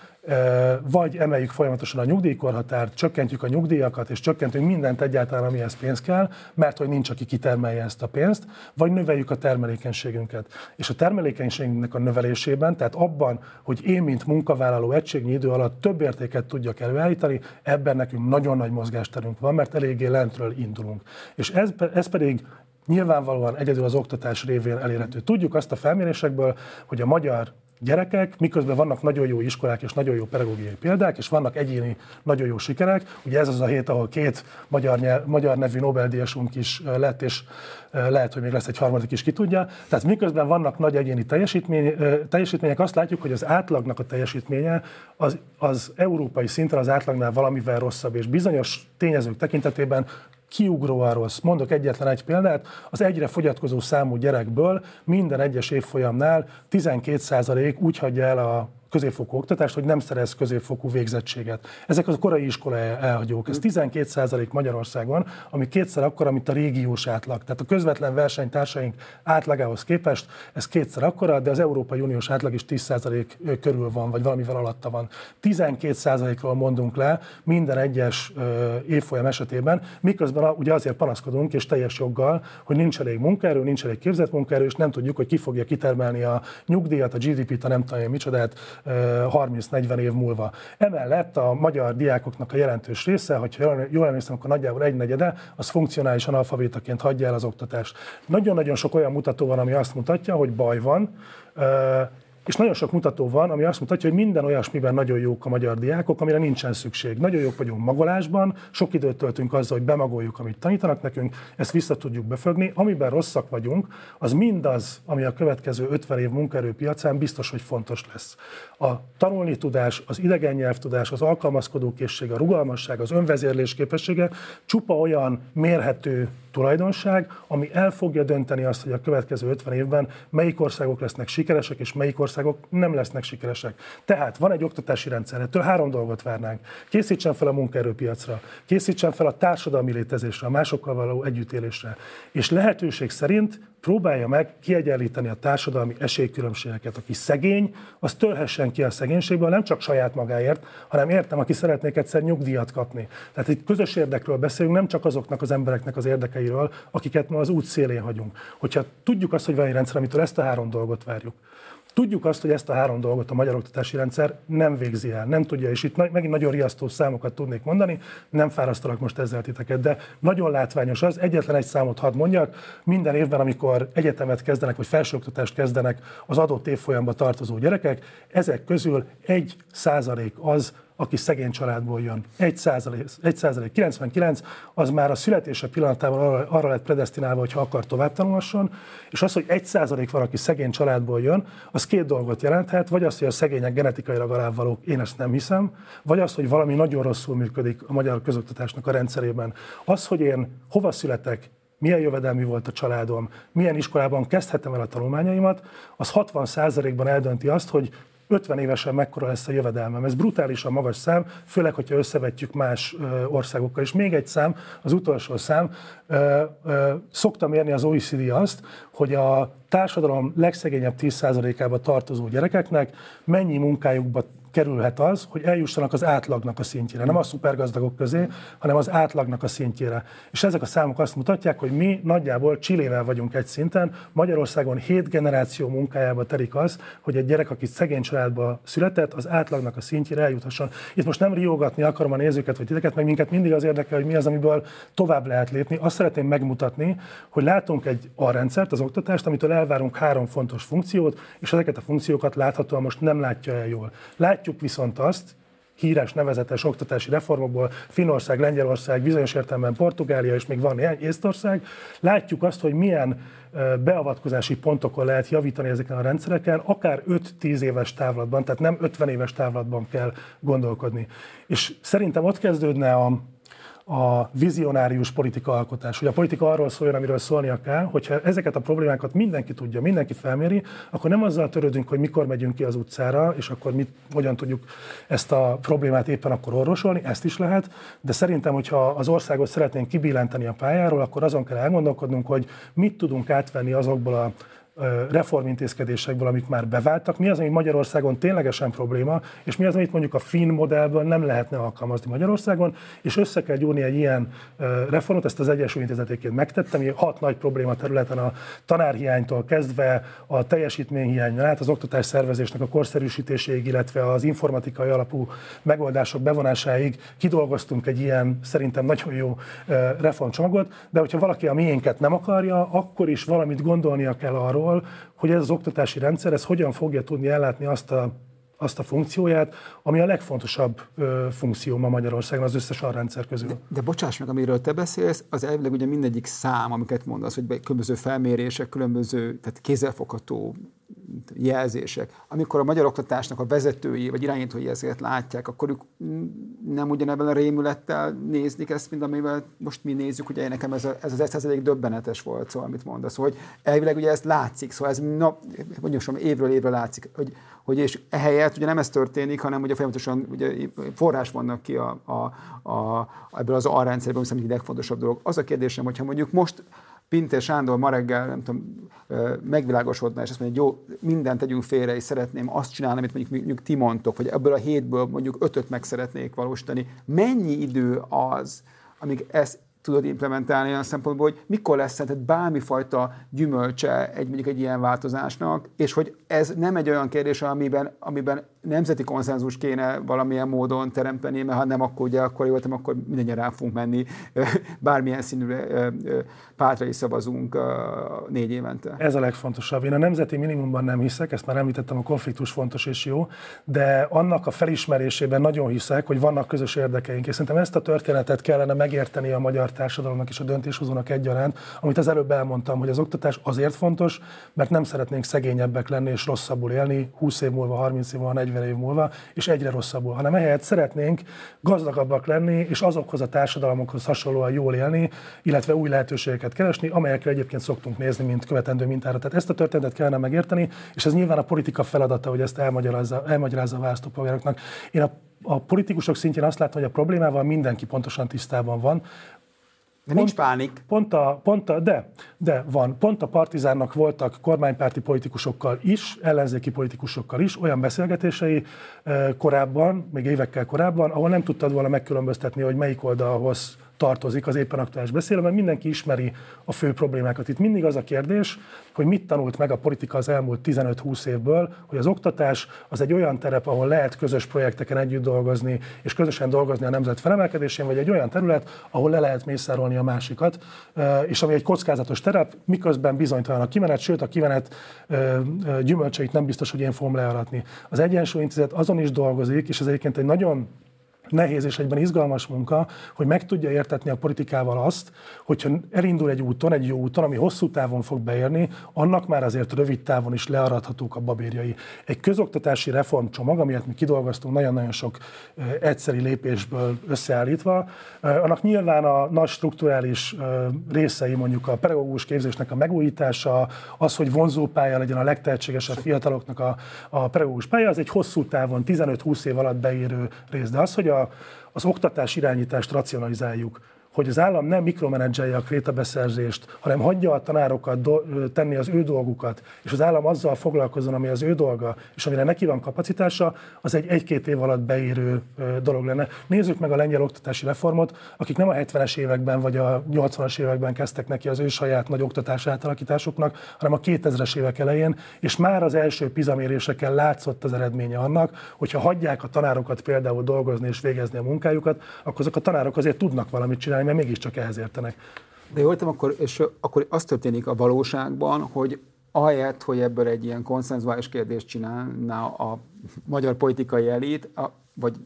vagy emeljük folyamatosan a nyugdíjkorhatárt, csökkentjük a nyugdíjakat, és csökkentünk mindent egyáltalán, amihez pénz kell, mert hogy nincs, aki kitermelje ezt a pénzt, vagy növeljük a termelékenységünket. És a termelékenységünknek a növelésében, tehát abban, hogy én, mint munkavállaló egységnyi idő alatt több értéket tudjak előállítani, ebben nekünk nagyon nagy mozgásterünk van, mert eléggé lentről indulunk. És ez, ez pedig nyilvánvalóan egyedül az oktatás révén elérhető. Tudjuk azt a felmérésekből, hogy a magyar gyerekek, miközben vannak nagyon jó iskolák és nagyon jó pedagógiai példák, és vannak egyéni nagyon jó sikerek. Ugye ez az a hét, ahol két magyar, nyelv, magyar nevű Nobel-díjasunk is lett, és lehet, hogy még lesz egy harmadik is, ki tudja. Tehát miközben vannak nagy egyéni teljesítmény, teljesítmények, azt látjuk, hogy az átlagnak a teljesítménye az, az európai szinten az átlagnál valamivel rosszabb, és bizonyos tényezők tekintetében kiugróan rossz. Mondok egyetlen egy példát, az egyre fogyatkozó számú gyerekből minden egyes évfolyamnál 12% úgy hagyja el a középfokú oktatást, hogy nem szerez középfokú végzettséget. Ezek az a korai iskola elhagyók. Ez 12% Magyarországon, ami kétszer akkora, mint a régiós átlag. Tehát a közvetlen versenytársaink átlagához képest ez kétszer akkora, de az Európai Uniós átlag is 10% körül van, vagy valamivel alatta van. 12%-ról mondunk le minden egyes évfolyam esetében, miközben ugye azért panaszkodunk, és teljes joggal, hogy nincs elég munkaerő, nincs elég képzett munkaerő, és nem tudjuk, hogy ki fogja kitermelni a nyugdíjat, a GDP-t, a nem tudom micsodát 30-40 év múlva. Emellett a magyar diákoknak a jelentős része, hogyha jól emlékszem, akkor nagyjából egy negyede, az funkcionálisan alfabétaként hagyja el az oktatást. Nagyon-nagyon sok olyan mutató van, ami azt mutatja, hogy baj van, és nagyon sok mutató van, ami azt mutatja, hogy minden olyasmiben nagyon jók a magyar diákok, amire nincsen szükség. Nagyon jók vagyunk magolásban, sok időt töltünk azzal, hogy bemagoljuk, amit tanítanak nekünk, ezt vissza tudjuk befögni. Amiben rosszak vagyunk, az mindaz, ami a következő 50 év munkaerőpiacán biztos, hogy fontos lesz. A tanulni tudás, az idegen nyelvtudás, az alkalmazkodó készség, a rugalmasság, az önvezérlés képessége csupa olyan mérhető tulajdonság, ami el fogja dönteni azt, hogy a következő 50 évben melyik országok lesznek sikeresek, és melyik országok nem lesznek sikeresek. Tehát van egy oktatási rendszer, ettől három dolgot várnánk. Készítsen fel a munkaerőpiacra, készítsen fel a társadalmi létezésre, a másokkal való együttélésre, és lehetőség szerint próbálja meg kiegyenlíteni a társadalmi esélykülönbségeket. Aki szegény, az törhessen ki a szegénységből, nem csak saját magáért, hanem értem, aki szeretnék egyszer nyugdíjat kapni. Tehát itt közös érdekről beszélünk, nem csak azoknak az embereknek az érdekeiről, akiket ma az út szélén hagyunk. Hogyha tudjuk azt, hogy van egy rendszer, amitől ezt a három dolgot várjuk, Tudjuk azt, hogy ezt a három dolgot a magyar oktatási rendszer nem végzi el, nem tudja, és itt megint nagyon riasztó számokat tudnék mondani, nem fárasztalak most ezzel titeket, de nagyon látványos az, egyetlen egy számot hadd mondjak, minden évben, amikor egyetemet kezdenek, vagy felsőoktatást kezdenek az adott évfolyamba tartozó gyerekek, ezek közül egy százalék az, aki szegény családból jön. 1 százalék, 1 százalék 99, az már a születése pillanatában arra, arra lett predestinálva, hogyha akar tovább tanulhasson, és az, hogy 1 százalék van, aki szegény családból jön, az két dolgot jelenthet, vagy az, hogy a szegények genetikailag alávalók, én ezt nem hiszem, vagy az, hogy valami nagyon rosszul működik a magyar közoktatásnak a rendszerében. Az, hogy én hova születek, milyen jövedelmű volt a családom, milyen iskolában kezdhetem el a tanulmányaimat, az 60%-ban eldönti azt, hogy 50 évesen mekkora lesz a jövedelmem. Ez brutálisan magas szám, főleg, hogyha összevetjük más országokkal. És még egy szám, az utolsó szám, szoktam érni az OECD azt, hogy a társadalom legszegényebb 10%-ába tartozó gyerekeknek mennyi munkájukba kerülhet az, hogy eljussanak az átlagnak a szintjére. Nem a szupergazdagok közé, hanem az átlagnak a szintjére. És ezek a számok azt mutatják, hogy mi nagyjából Csillével vagyunk egy szinten. Magyarországon hét generáció munkájába terik az, hogy egy gyerek, aki szegény családba született, az átlagnak a szintjére eljuthasson. Itt most nem riogatni akarom a nézőket vagy titeket, meg minket mindig az érdekel, hogy mi az, amiből tovább lehet lépni. Azt szeretném megmutatni, hogy látunk egy a rendszert, az oktatást, amitől elvárunk három fontos funkciót, és ezeket a funkciókat láthatóan most nem látja el jól. Lát Látjuk viszont azt, híres, nevezetes oktatási reformokból, Finország, Lengyelország, bizonyos értelemben Portugália, és még van Észtország, látjuk azt, hogy milyen beavatkozási pontokon lehet javítani ezeken a rendszereken, akár 5-10 éves távlatban, tehát nem 50 éves távlatban kell gondolkodni. És szerintem ott kezdődne a, a vizionárius politika alkotás. Hogy a politika arról szóljon, amiről szólnia kell, hogyha ezeket a problémákat mindenki tudja, mindenki felméri, akkor nem azzal törődünk, hogy mikor megyünk ki az utcára, és akkor mit, hogyan tudjuk ezt a problémát éppen akkor orvosolni, ezt is lehet, de szerintem, hogyha az országot szeretnénk kibillenteni a pályáról, akkor azon kell elgondolkodnunk, hogy mit tudunk átvenni azokból a reformintézkedésekből, amik már beváltak, mi az, ami Magyarországon ténylegesen probléma, és mi az, amit mondjuk a finn modellből nem lehetne alkalmazni Magyarországon, és össze kell gyúrni egy ilyen reformot, ezt az Egyesült Intézetéként megtettem, hogy hat nagy probléma területen a tanárhiánytól kezdve a teljesítményhiányon át, az oktatás szervezésnek a korszerűsítéséig, illetve az informatikai alapú megoldások bevonásáig kidolgoztunk egy ilyen szerintem nagyon jó reformcsomagot, de hogyha valaki a miénket nem akarja, akkor is valamit gondolnia kell arról, arról, hogy ez az oktatási rendszer, ez hogyan fogja tudni ellátni azt a azt a funkcióját, ami a legfontosabb ö, funkció ma Magyarországon az összes rendszer közül. De, de bocsáss meg, amiről te beszélsz, az elvileg ugye mindegyik szám, amiket mondasz, hogy különböző felmérések, különböző, tehát kézzelfogható jelzések. Amikor a magyar oktatásnak a vezetői vagy irányítói ezeket látják, akkor ők nem ugyanebben a rémülettel néznik ezt, mint amivel most mi nézzük, ugye nekem ez, a, ez az 1 döbbenetes volt, szóval amit mondasz, hogy elvileg ugye ez látszik, szóval ez na, mondjuk évről évre látszik, hogy, hogy és ehelyett ugye nem ez történik, hanem ugye folyamatosan ugye forrás vannak ki a, a, a, ebből az alrendszerből, ami szerintem legfontosabb dolog. Az a kérdésem, hogyha mondjuk most Pintér Sándor ma reggel, nem tudom, megvilágosodna, és azt mondja, hogy jó, mindent tegyünk félre, és szeretném azt csinálni, amit mondjuk, mondjuk ti mondtok, hogy ebből a hétből mondjuk ötöt meg szeretnék valósítani. Mennyi idő az, amíg ez tudod implementálni a szempontból, hogy mikor lesz tehát bármifajta gyümölcse egy, mondjuk egy ilyen változásnak, és hogy ez nem egy olyan kérdés, amiben, amiben nemzeti konszenzus kéne valamilyen módon teremteni, mert ha nem, akkor ugye akkor voltam, akkor mindannyian rá fogunk menni, bármilyen színű pártra is szavazunk négy évente. Ez a legfontosabb. Én a nemzeti minimumban nem hiszek, ezt már említettem, a konfliktus fontos és jó, de annak a felismerésében nagyon hiszek, hogy vannak közös érdekeink. És szerintem ezt a történetet kellene megérteni a magyar társadalomnak és a döntéshozónak egyaránt, amit az előbb elmondtam, hogy az oktatás azért fontos, mert nem szeretnénk szegényebbek lenni és rosszabbul élni 20 év múlva, 30 év múlva, 40 év múlva, és egyre rosszabbul, hanem ehelyett szeretnénk gazdagabbak lenni, és azokhoz a társadalomokhoz hasonlóan jól élni, illetve új lehetőségeket keresni, amelyekre egyébként szoktunk nézni, mint követendő mintára. Tehát ezt a történetet kellene megérteni, és ez nyilván a politika feladata, hogy ezt elmagyarázza, elmagyarázza a választópolgároknak. Én a a politikusok szintjén azt látom, hogy a problémával mindenki pontosan tisztában van. De pont, nincs pánik. Pont a, pont a, de, de van. Pont a partizánnak voltak kormánypárti politikusokkal is, ellenzéki politikusokkal is olyan beszélgetései eh, korábban, még évekkel korábban, ahol nem tudtad volna megkülönböztetni, hogy melyik oldalhoz tartozik az éppen aktuális beszélő, mert mindenki ismeri a fő problémákat. Itt mindig az a kérdés, hogy mit tanult meg a politika az elmúlt 15-20 évből, hogy az oktatás az egy olyan terep, ahol lehet közös projekteken együtt dolgozni, és közösen dolgozni a nemzet felemelkedésén, vagy egy olyan terület, ahol le lehet mészárolni a másikat, és ami egy kockázatos terep, miközben bizonytalan a kimenet, sőt a kimenet gyümölcseit nem biztos, hogy én fogom learatni. Az Egyensúlyintézet azon is dolgozik, és ez egyébként egy nagyon nehéz és egyben izgalmas munka, hogy meg tudja értetni a politikával azt, hogyha elindul egy úton, egy jó úton, ami hosszú távon fog beérni, annak már azért rövid távon is learadhatók a babérjai. Egy közoktatási reformcsomag, amit mi kidolgoztunk nagyon-nagyon sok egyszeri lépésből összeállítva, annak nyilván a nagy strukturális részei, mondjuk a pedagógus képzésnek a megújítása, az, hogy vonzópálya legyen a legtehetségesebb fiataloknak a, a pedagógus pálya, az egy hosszú távon, 15-20 év alatt beérő rész. De az, hogy a, az oktatás irányítást racionalizáljuk, hogy az állam nem mikromenedzselje a krétabeszerzést, hanem hagyja a tanárokat do- tenni az ő dolgukat, és az állam azzal foglalkozzon, ami az ő dolga, és amire neki van kapacitása, az egy egy-két év alatt beérő dolog lenne. Nézzük meg a lengyel oktatási reformot, akik nem a 70-es években vagy a 80-as években kezdtek neki az ő saját nagy oktatási átalakításoknak, hanem a 2000-es évek elején, és már az első pizaméréseken látszott az eredménye annak, hogyha hagyják a tanárokat például dolgozni és végezni a munkájukat, akkor azok a tanárok azért tudnak valamit csinálni, mert mégiscsak ehhez értenek. De jól értem, akkor, és akkor az történik a valóságban, hogy ahelyett, hogy ebből egy ilyen konszenzuális kérdést csinálna a magyar politikai elit, a, vagy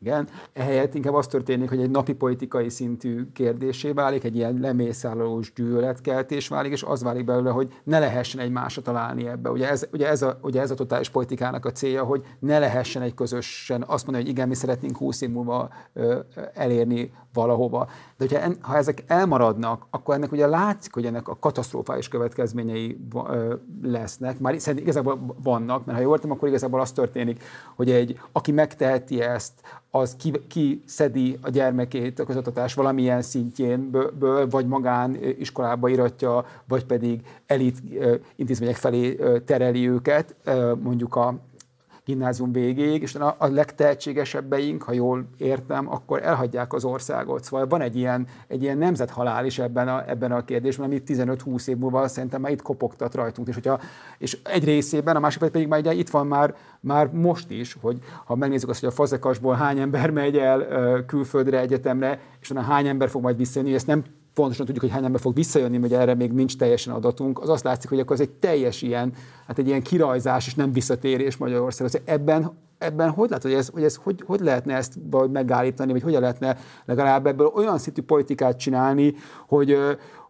igen. Ehelyett inkább az történik, hogy egy napi politikai szintű kérdésé válik, egy ilyen lemészárolós gyűlöletkeltés válik, és az válik belőle, hogy ne lehessen egymásra találni ebbe. Ugye ez, ugye, ez a, ugye ez a totális politikának a célja, hogy ne lehessen egy közösen azt mondani, hogy igen, mi szeretnénk 20 év múlva elérni valahova. De hogyha en, ha ezek elmaradnak, akkor ennek ugye látszik, hogy ennek a katasztrofális következményei lesznek. Már szerintem igazából vannak, mert ha jól értem, akkor igazából az történik, hogy egy, aki megteheti ezt, az ki, ki szedi a gyermekét a közoktatás valamilyen szintjén, vagy magán iskolába iratja, vagy pedig elit intézmények felé tereli őket, mondjuk a gimnázium végéig, és a, a legtehetségesebbeink, ha jól értem, akkor elhagyják az országot. Szóval van egy ilyen, egy ilyen nemzethalál is ebben a, ebben a kérdésben, amit 15-20 év múlva szerintem már itt kopogtat rajtunk. És, hogyha, és egy részében, a másik pedig már ugye itt van már, már most is, hogy ha megnézzük azt, hogy a fazekasból hány ember megy el külföldre egyetemre, és hány ember fog majd visszajönni, ezt nem pontosan tudjuk, hogy hány ember fog visszajönni, hogy erre még nincs teljesen adatunk, az azt látszik, hogy akkor ez egy teljes ilyen, hát egy ilyen kirajzás és nem visszatérés Magyarország. Az ebben, ebben hogy látod, hogy, ez, hogy, ez, hogy, hogy lehetne ezt vagy megállítani, vagy hogyan lehetne legalább ebből olyan szintű politikát csinálni, hogy,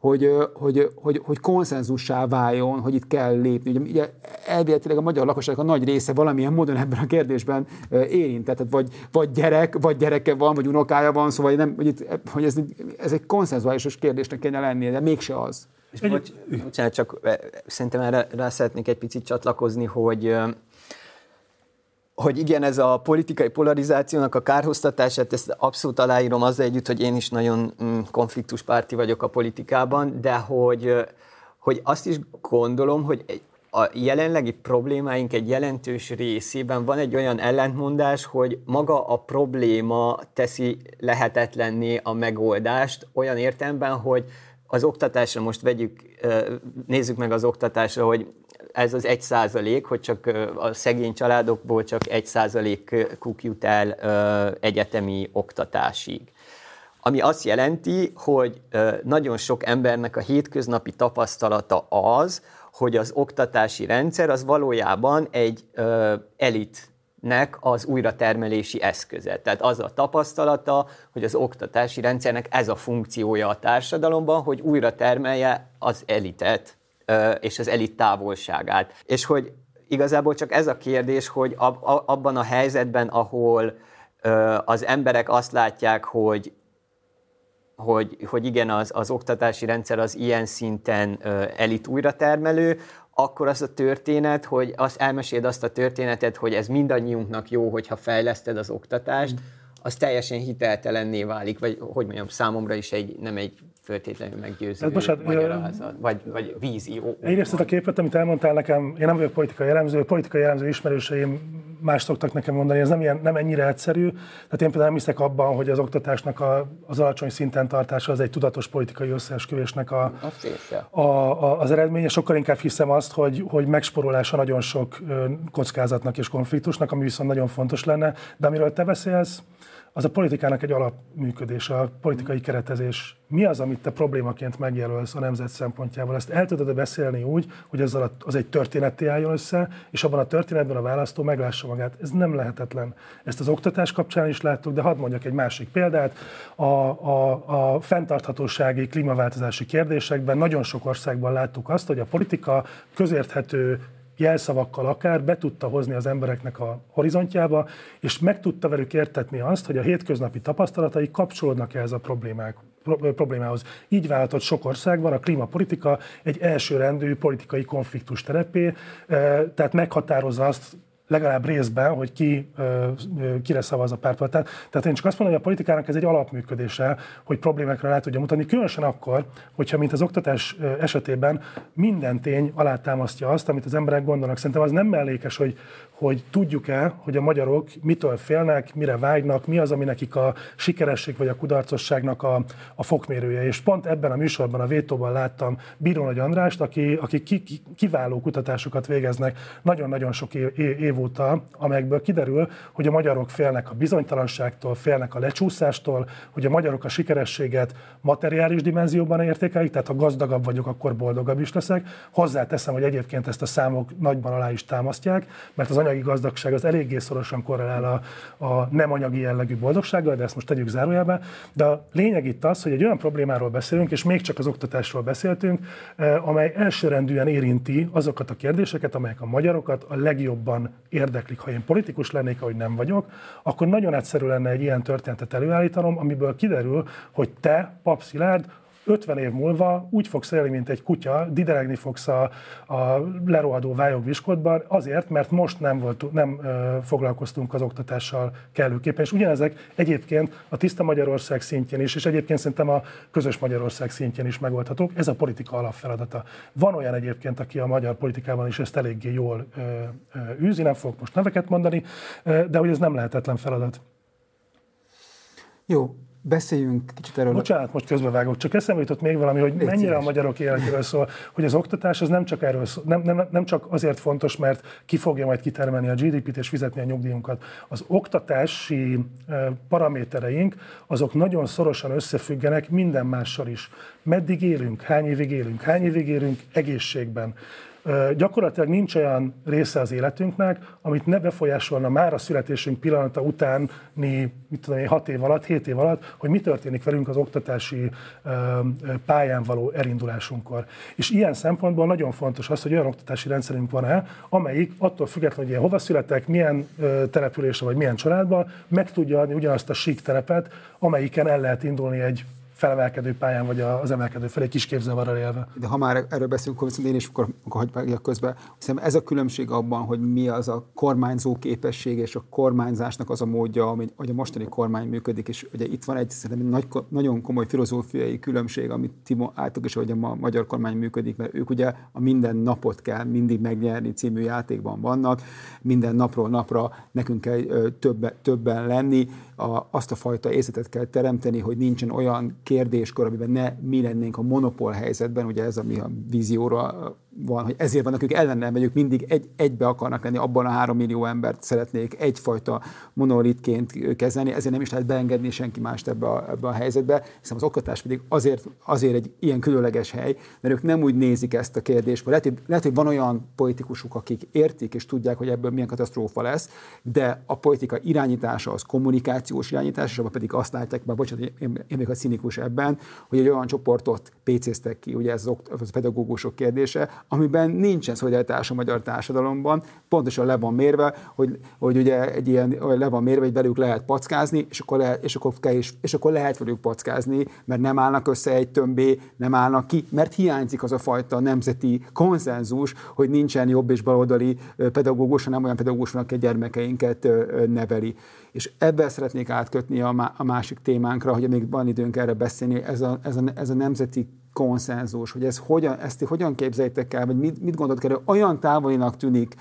hogy, hogy, hogy, hogy konszenzussá váljon, hogy itt kell lépni. Ugye, ugye elvéletileg a magyar lakosság a nagy része valamilyen módon ebben a kérdésben érintett, tehát vagy, vagy gyerek, vagy gyereke van, vagy unokája van, szóval nem, hogy, itt, hogy ez, ez egy konszenzuális kérdésnek kéne lennie, de mégse az. És bocs, bocsánat, csak szerintem erre rá szeretnék egy picit csatlakozni, hogy hogy igen, ez a politikai polarizációnak a kárhoztatását, ezt abszolút aláírom azzal együtt, hogy én is nagyon mm, konfliktuspárti vagyok a politikában, de hogy, hogy azt is gondolom, hogy a jelenlegi problémáink egy jelentős részében van egy olyan ellentmondás, hogy maga a probléma teszi lehetetlenné a megoldást, olyan értelemben, hogy az oktatásra most vegyük, nézzük meg az oktatásra, hogy ez az egy százalék, hogy csak a szegény családokból csak egy százalékuk jut el egyetemi oktatásig. Ami azt jelenti, hogy nagyon sok embernek a hétköznapi tapasztalata az, hogy az oktatási rendszer az valójában egy elit nek az újratermelési eszköze. Tehát az a tapasztalata, hogy az oktatási rendszernek ez a funkciója a társadalomban, hogy újra termelje az elitet és az elit távolságát. És hogy igazából csak ez a kérdés, hogy abban a helyzetben, ahol az emberek azt látják, hogy hogy, hogy igen, az, az oktatási rendszer az ilyen szinten elit újratermelő, akkor az a történet, hogy az elmeséld azt a történetet, hogy ez mindannyiunknak jó, hogyha fejleszted az oktatást, mm. az teljesen hiteltelenné válik, vagy hogy mondjam, számomra is egy, nem egy föltétlenül meggyőző hát most, magyarázat, vagy, vagy vízió. Egyrészt a képet, amit elmondtál nekem, én nem vagyok politikai jellemző, politikai jellemző ismerőseim más szoktak nekem mondani, ez nem, ilyen, nem ennyire egyszerű. Tehát én például nem hiszek abban, hogy az oktatásnak a, az alacsony szinten tartása az egy tudatos politikai összeesküvésnek a, a, a, az eredménye. Sokkal inkább hiszem azt, hogy, hogy megsporolása nagyon sok kockázatnak és konfliktusnak, ami viszont nagyon fontos lenne. De amiről te beszélsz, az a politikának egy alapműködése, a politikai keretezés. Mi az, amit te problémaként megjelölsz a nemzet szempontjából? Ezt el tudod beszélni úgy, hogy az, az egy történetté álljon össze, és abban a történetben a választó meglássa magát. Ez nem lehetetlen. Ezt az oktatás kapcsán is láttuk, de hadd mondjak egy másik példát. A, a, a fenntarthatósági, klímaváltozási kérdésekben nagyon sok országban láttuk azt, hogy a politika közérthető jelszavakkal akár be tudta hozni az embereknek a horizontjába, és meg tudta velük értetni azt, hogy a hétköznapi tapasztalatai kapcsolódnak ehhez a problémák, problémához. Így váltott sok országban a klímapolitika egy elsőrendű politikai konfliktus terepé, eh, tehát meghatározza azt legalább részben, hogy ki, kire szavaz a párt. Tehát, tehát én csak azt mondom, hogy a politikának ez egy alapműködése, hogy problémákra rá tudja mutatni, különösen akkor, hogyha mint az oktatás esetében minden tény alátámasztja azt, amit az emberek gondolnak. Szerintem az nem mellékes, hogy hogy tudjuk-e, hogy a magyarok mitől félnek, mire vágynak, mi az, ami nekik a sikeresség vagy a kudarcosságnak a, a fokmérője. És pont ebben a műsorban, a Vétóban láttam Bíró Nagy Andrást, aki, aki ki, ki, kiváló kutatásokat végeznek nagyon-nagyon sok év, év óta, amelyekből kiderül, hogy a magyarok félnek a bizonytalanságtól, félnek a lecsúszástól, hogy a magyarok a sikerességet materiális dimenzióban értékelik, tehát ha gazdagabb vagyok, akkor boldogabb is leszek. Hozzáteszem, hogy egyébként ezt a számok nagyban alá is támasztják, mert az anyagi gazdagság az eléggé szorosan korrelál a, a nem anyagi jellegű boldogsággal, de ezt most tegyük zárójelbe. De a lényeg itt az, hogy egy olyan problémáról beszélünk, és még csak az oktatásról beszéltünk, eh, amely elsőrendűen érinti azokat a kérdéseket, amelyek a magyarokat a legjobban érdeklik. Ha én politikus lennék, ahogy nem vagyok, akkor nagyon egyszerű lenne egy ilyen történetet előállítanom, amiből kiderül, hogy te, Pap Szilárd, 50 év múlva úgy fogsz élni, mint egy kutya, dideregni fogsz a, a lerohadó vályogviskotban, azért, mert most nem, volt, nem ö, foglalkoztunk az oktatással kellőképpen. És ugyanezek egyébként a tiszta Magyarország szintjén is, és egyébként szerintem a közös Magyarország szintjén is megoldhatók. Ez a politika alapfeladata. Van olyan egyébként, aki a magyar politikában is ezt eléggé jól ö, ö, űzi, nem fogok most neveket mondani, ö, de hogy ez nem lehetetlen feladat. Jó, Beszéljünk kicsit erről. Bocsánat, most közbevágok, csak eszembe jutott még valami, hogy Légy mennyire szíves. a magyarok életéről szól, hogy az oktatás az nem csak erről szól, nem, nem, nem csak azért fontos, mert ki fogja majd kitermelni a GDP-t és fizetni a nyugdíjunkat. Az oktatási paramétereink azok nagyon szorosan összefüggenek minden mással is. Meddig élünk, hány évig élünk, hány évig élünk egészségben, Gyakorlatilag nincs olyan része az életünknek, amit ne befolyásolna már a születésünk pillanata utáni, mit tudom én, 6 év alatt, 7 év alatt, hogy mi történik velünk az oktatási pályán való elindulásunkkor. És ilyen szempontból nagyon fontos az, hogy olyan oktatási rendszerünk van-e, amelyik attól függetlenül, hogy én hova születek, milyen településre vagy milyen családban, meg tudja adni ugyanazt a sík terepet, amelyiken el lehet indulni egy felemelkedő pályán, vagy az emelkedő felé kisképzavarral élve. De ha már erről beszélünk, akkor én is akkor, akkor hagyj közben. Hiszem ez a különbség abban, hogy mi az a kormányzó képesség és a kormányzásnak az a módja, ami, hogy a mostani kormány működik, és ugye itt van egy szerintem nagy, nagyon komoly filozófiai különbség, amit Timo álltok is, hogy a magyar kormány működik, mert ők ugye a minden napot kell mindig megnyerni című játékban vannak, minden napról napra nekünk kell többen, többen lenni, a, azt a fajta érzetet kell teremteni, hogy nincsen olyan kérdéskor, amiben ne mi lennénk a monopól helyzetben, ugye ez, ami a vízióra van, hogy ezért vannak ők ellene, mert ők mindig egy, egybe akarnak lenni, abban a három millió embert szeretnék egyfajta monolitként kezelni, ezért nem is lehet beengedni senki mást ebbe a, ebbe a helyzetbe, hiszen az oktatás pedig azért, azért egy ilyen különleges hely, mert ők nem úgy nézik ezt a kérdést, lehet, hogy, lehet, hogy van olyan politikusok, akik értik és tudják, hogy ebből milyen katasztrófa lesz, de a politika irányítása az kommunikációs irányítás, és abban pedig azt látják, bár bocsánat, én, én még a cinikus ebben, hogy egy olyan csoportot pécéztek ki, ugye ez az, az pedagógusok kérdése, amiben nincsen szolidaritás a magyar társadalomban, pontosan le van mérve, hogy, hogy ugye egy ilyen, le van mérve, hogy velük lehet packázni, és akkor, lehet, és, akkor kell és, és akkor lehet velük packázni, mert nem állnak össze egy tömbé, nem állnak ki, mert hiányzik az a fajta nemzeti konszenzus, hogy nincsen jobb és baloldali pedagógus, hanem olyan pedagógus van, aki a gyermekeinket neveli. És ebben szeretnék átkötni a, másik témánkra, hogy még van időnk erre beszélni, ez a, ez a, ez a nemzeti konszenzus, hogy ez hogyan, ezt hogyan képzeljétek el, vagy mit, mit gondolt kell, olyan távolinak tűnik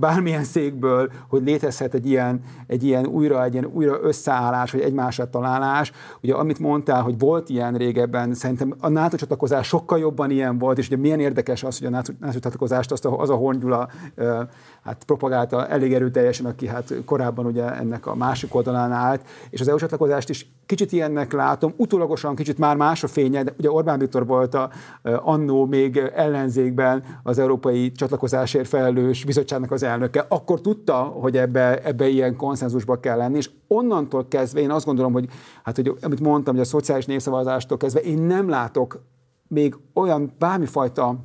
bármilyen székből, hogy létezhet egy ilyen, egy ilyen újra, egy ilyen újra összeállás, vagy egymásra találás. Ugye amit mondtál, hogy volt ilyen régebben, szerintem a NATO csatlakozás sokkal jobban ilyen volt, és ugye milyen érdekes az, hogy a NATO, csatlakozást azt a, az a Horngyula hát propagálta elég erőteljesen, aki hát korábban ugye ennek a másik oldalán állt, és az EU csatlakozást is kicsit ilyennek látom, utólagosan kicsit már más a fénye, de ugye Orbán Viktor volt a, annó még ellenzékben az európai csatlakozásért felelős bizottságnak az elnöke, akkor tudta, hogy ebbe, ebbe ilyen konszenzusba kell lenni, és onnantól kezdve én azt gondolom, hogy, hát, hogy amit mondtam, hogy a szociális népszavazástól kezdve én nem látok még olyan bármifajta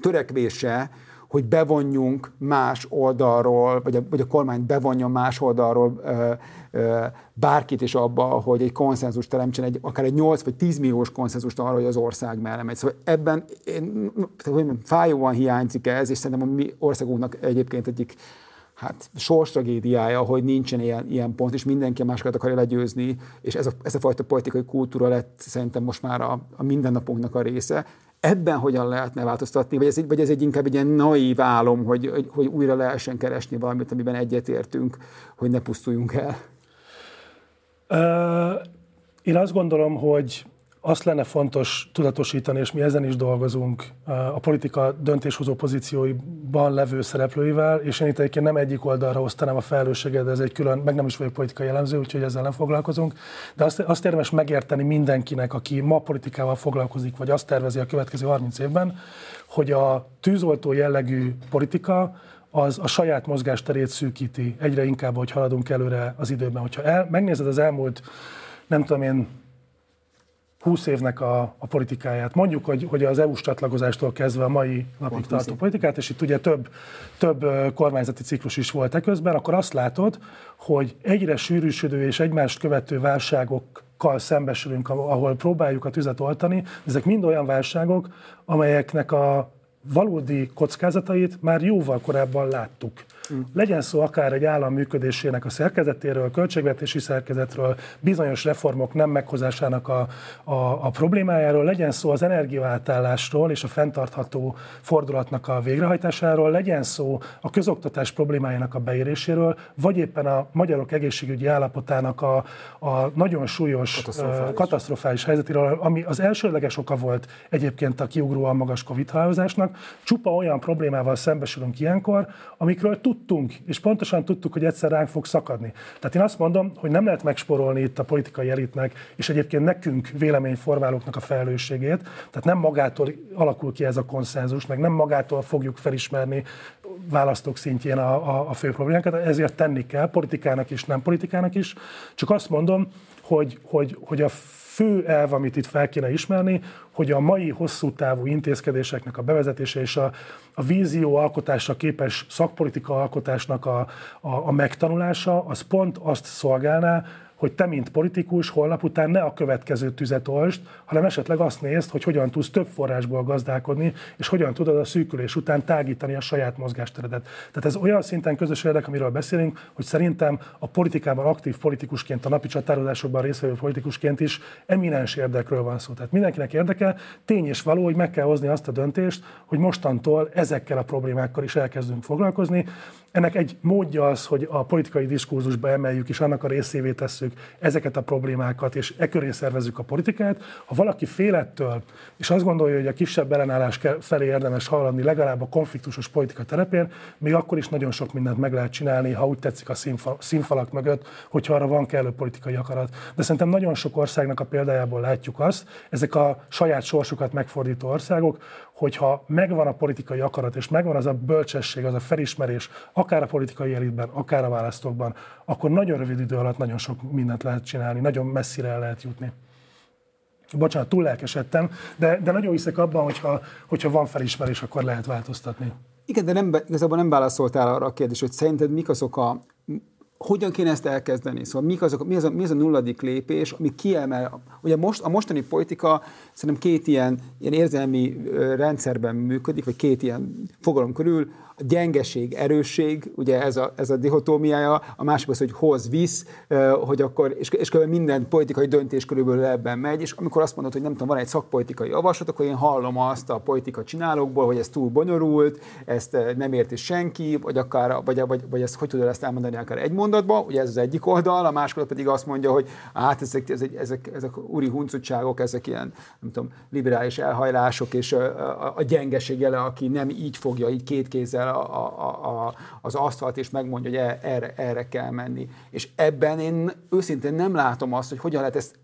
törekvése, hogy bevonjunk más oldalról, vagy a, vagy a kormány bevonjon más oldalról ö, ö, bárkit is abba, hogy egy konszenzus teremtsen, egy, akár egy 8 vagy 10 milliós konszenzust arra, hogy az ország mellé megy. Szóval ebben én, hogy fájóan hiányzik ez, és szerintem a mi országunknak egyébként egyik hát sors tragédiája, hogy nincsen ilyen, ilyen pont, és mindenki a másokat akarja legyőzni, és ez a, ez a fajta politikai kultúra lett szerintem most már a, a mindennapunknak a része. Ebben hogyan lehetne változtatni, vagy ez, vagy ez egy inkább egy ilyen naív álom, hogy, hogy, hogy újra lehessen keresni valamit, amiben egyetértünk, hogy ne pusztuljunk el? Én azt gondolom, hogy azt lenne fontos tudatosítani, és mi ezen is dolgozunk a politika döntéshozó pozícióiban levő szereplőivel, és én itt egyébként nem egyik oldalra osztanám a felelősséget, de ez egy külön, meg nem is vagyok politikai jellemző, úgyhogy ezzel nem foglalkozunk. De azt, azt érdemes megérteni mindenkinek, aki ma politikával foglalkozik, vagy azt tervezi a következő 30 évben, hogy a tűzoltó jellegű politika az a saját mozgásterét szűkíti egyre inkább, hogy haladunk előre az időben. Hogyha el, megnézed az elmúlt, nem tudom én, 20 évnek a, a politikáját. Mondjuk, hogy, hogy az EU-s csatlakozástól kezdve a mai napig tartó politikát, és itt ugye több, több kormányzati ciklus is volt eközben, akkor azt látod, hogy egyre sűrűsödő és egymást követő válságokkal szembesülünk, ahol próbáljuk a tüzet oltani. Ezek mind olyan válságok, amelyeknek a valódi kockázatait már jóval korábban láttuk. Legyen szó akár egy állam működésének a szerkezetéről, költségvetési szerkezetről, bizonyos reformok nem meghozásának a, a, a problémájáról, legyen szó az energiaátállásról és a fenntartható fordulatnak a végrehajtásáról, legyen szó a közoktatás problémájának a beéréséről, vagy éppen a magyarok egészségügyi állapotának a, a nagyon súlyos katasztrofális. katasztrofális helyzetéről, ami az elsőleges oka volt egyébként a kiugróan magas covid Csupa olyan problémával szembesülünk ilyenkor, amikről tud tudtunk, és pontosan tudtuk, hogy egyszer ránk fog szakadni. Tehát én azt mondom, hogy nem lehet megsporolni itt a politikai elitnek, és egyébként nekünk véleményformálóknak a felelősségét. Tehát nem magától alakul ki ez a konszenzus, meg nem magától fogjuk felismerni választók szintjén a, a, a fő problémákat, ezért tenni kell, politikának is, nem politikának is. Csak azt mondom, hogy, hogy, hogy a fő elv, amit itt fel kéne ismerni, hogy a mai hosszú távú intézkedéseknek a bevezetése és a, a vízió alkotásra képes szakpolitika alkotásnak a, a, a megtanulása, az pont azt szolgálná, hogy te, mint politikus, holnap után ne a következő tüzet olst, hanem esetleg azt nézd, hogy hogyan tudsz több forrásból gazdálkodni, és hogyan tudod a szűkülés után tágítani a saját mozgásteredet. Tehát ez olyan szinten közös érdek, amiről beszélünk, hogy szerintem a politikában aktív politikusként, a napi csatározásokban részvevő politikusként is eminens érdekről van szó. Tehát mindenkinek érdeke, tény és való, hogy meg kell hozni azt a döntést, hogy mostantól ezekkel a problémákkal is elkezdünk foglalkozni. Ennek egy módja az, hogy a politikai diskurzusba emeljük, és annak a részévé tesszük ezeket a problémákat, és e köré szervezzük a politikát. Ha valaki félettől, és azt gondolja, hogy a kisebb ellenállás felé érdemes haladni, legalább a konfliktusos politika terepén, még akkor is nagyon sok mindent meg lehet csinálni, ha úgy tetszik a színfalak mögött, hogyha arra van kellő politikai akarat. De szerintem nagyon sok országnak a példájából látjuk azt, ezek a saját sorsukat megfordító országok, hogyha megvan a politikai akarat, és megvan az a bölcsesség, az a felismerés, akár a politikai elitben, akár a választókban, akkor nagyon rövid idő alatt nagyon sok mindent lehet csinálni, nagyon messzire el lehet jutni. Bocsánat, túl lelkesedtem, de, de nagyon hiszek abban, hogyha, hogyha van felismerés, akkor lehet változtatni. Igen, de nem, igazából nem válaszoltál arra a kérdésre, hogy szerinted mik azok a hogyan kéne ezt elkezdeni? Szóval mik azok, mi, az a, mi az a nulladik lépés, ami kiemel? Ugye most, a mostani politika szerintem két ilyen, ilyen érzelmi rendszerben működik, vagy két ilyen fogalom körül, a gyengeség, erősség, ugye ez a, ez a dihotómiája, a másik az, hogy hoz, visz, hogy akkor, és, és kb. minden politikai döntés körülbelül ebben megy, és amikor azt mondod, hogy nem tudom, van egy szakpolitikai javaslat, akkor én hallom azt a politika csinálókból, hogy ez túl bonyolult, ezt nem érti senki, vagy akár, vagy, vagy, vagy ezt hogy tudod ezt elmondani akár egy mondatban, ugye ez az egyik oldal, a másik oldal pedig azt mondja, hogy hát ezek, ezek, ezek, ezek úri huncutságok, ezek ilyen, nem tudom, liberális elhajlások, és a, a, a gyengeség jele, aki nem így fogja, így két kézzel el a, a, a, az asztalt, és megmondja, hogy e, erre, erre kell menni. És ebben én őszintén nem látom azt, hogy hogyan lehet ezt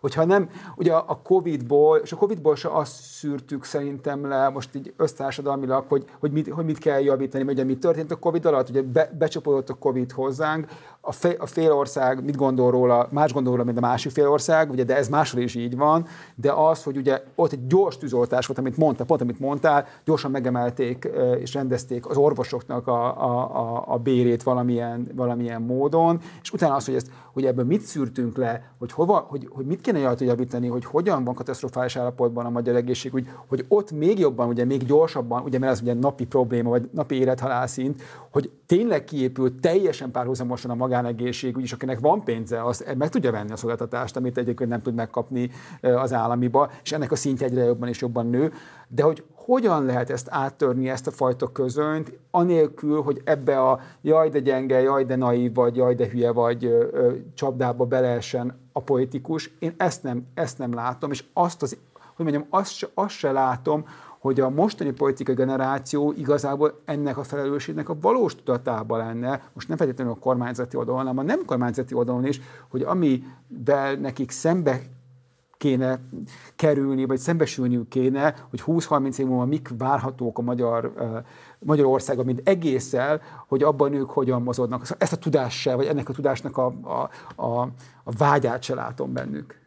hogyha nem, ugye a Covid-ból, és a Covid-ból se azt szűrtük szerintem le, most így össztársadalmilag, hogy, hogy, mit, hogy mit kell javítani, ugye mi történt a Covid alatt, ugye be, becsapódott a Covid hozzánk, a, fél, a fél ország mit gondol róla, más gondol róla, mint a másik fél ország, ugye, de ez máshol is így van, de az, hogy ugye ott egy gyors tűzoltás volt, amit mondta, pont amit mondtál, gyorsan megemelték és rendezték az orvosoknak a, a, a, a bérét valamilyen, valamilyen módon, és utána az, hogy, ezt, hogy ebből mit szűrtünk le, hogy, hova, hogy, hogy mit kéne rajta javítani, hogy hogyan van katasztrofális állapotban a magyar egészség, hogy ott még jobban, ugye még gyorsabban, ugye mert ez ugye napi probléma, vagy napi élethalál szint, hogy tényleg kiépült teljesen párhuzamosan a magánegészségügy, és akinek van pénze, az meg tudja venni a szolgáltatást, amit egyébként nem tud megkapni az államiba, és ennek a szintje egyre jobban és jobban nő. De hogy hogyan lehet ezt áttörni, ezt a fajta közönyt, anélkül, hogy ebbe a jaj de gyenge, jaj de naív, vagy jaj de hülye, vagy ö, ö, csapdába beleessen a politikus. Én ezt nem, ezt nem látom, és azt az, hogy mondjam, azt, azt se látom, hogy a mostani politikai generáció igazából ennek a felelősségnek a valós tudatában lenne, most nem feltétlenül a kormányzati oldalon, hanem a nem kormányzati oldalon is, hogy amivel nekik szembe kéne kerülni, vagy szembesülniük kéne, hogy 20-30 év múlva mik várhatók a magyar, Magyarországon, mint egésszel, hogy abban ők hogyan mozognak. Ezt a tudással, vagy ennek a tudásnak a, a, a, a vágyát se látom bennük.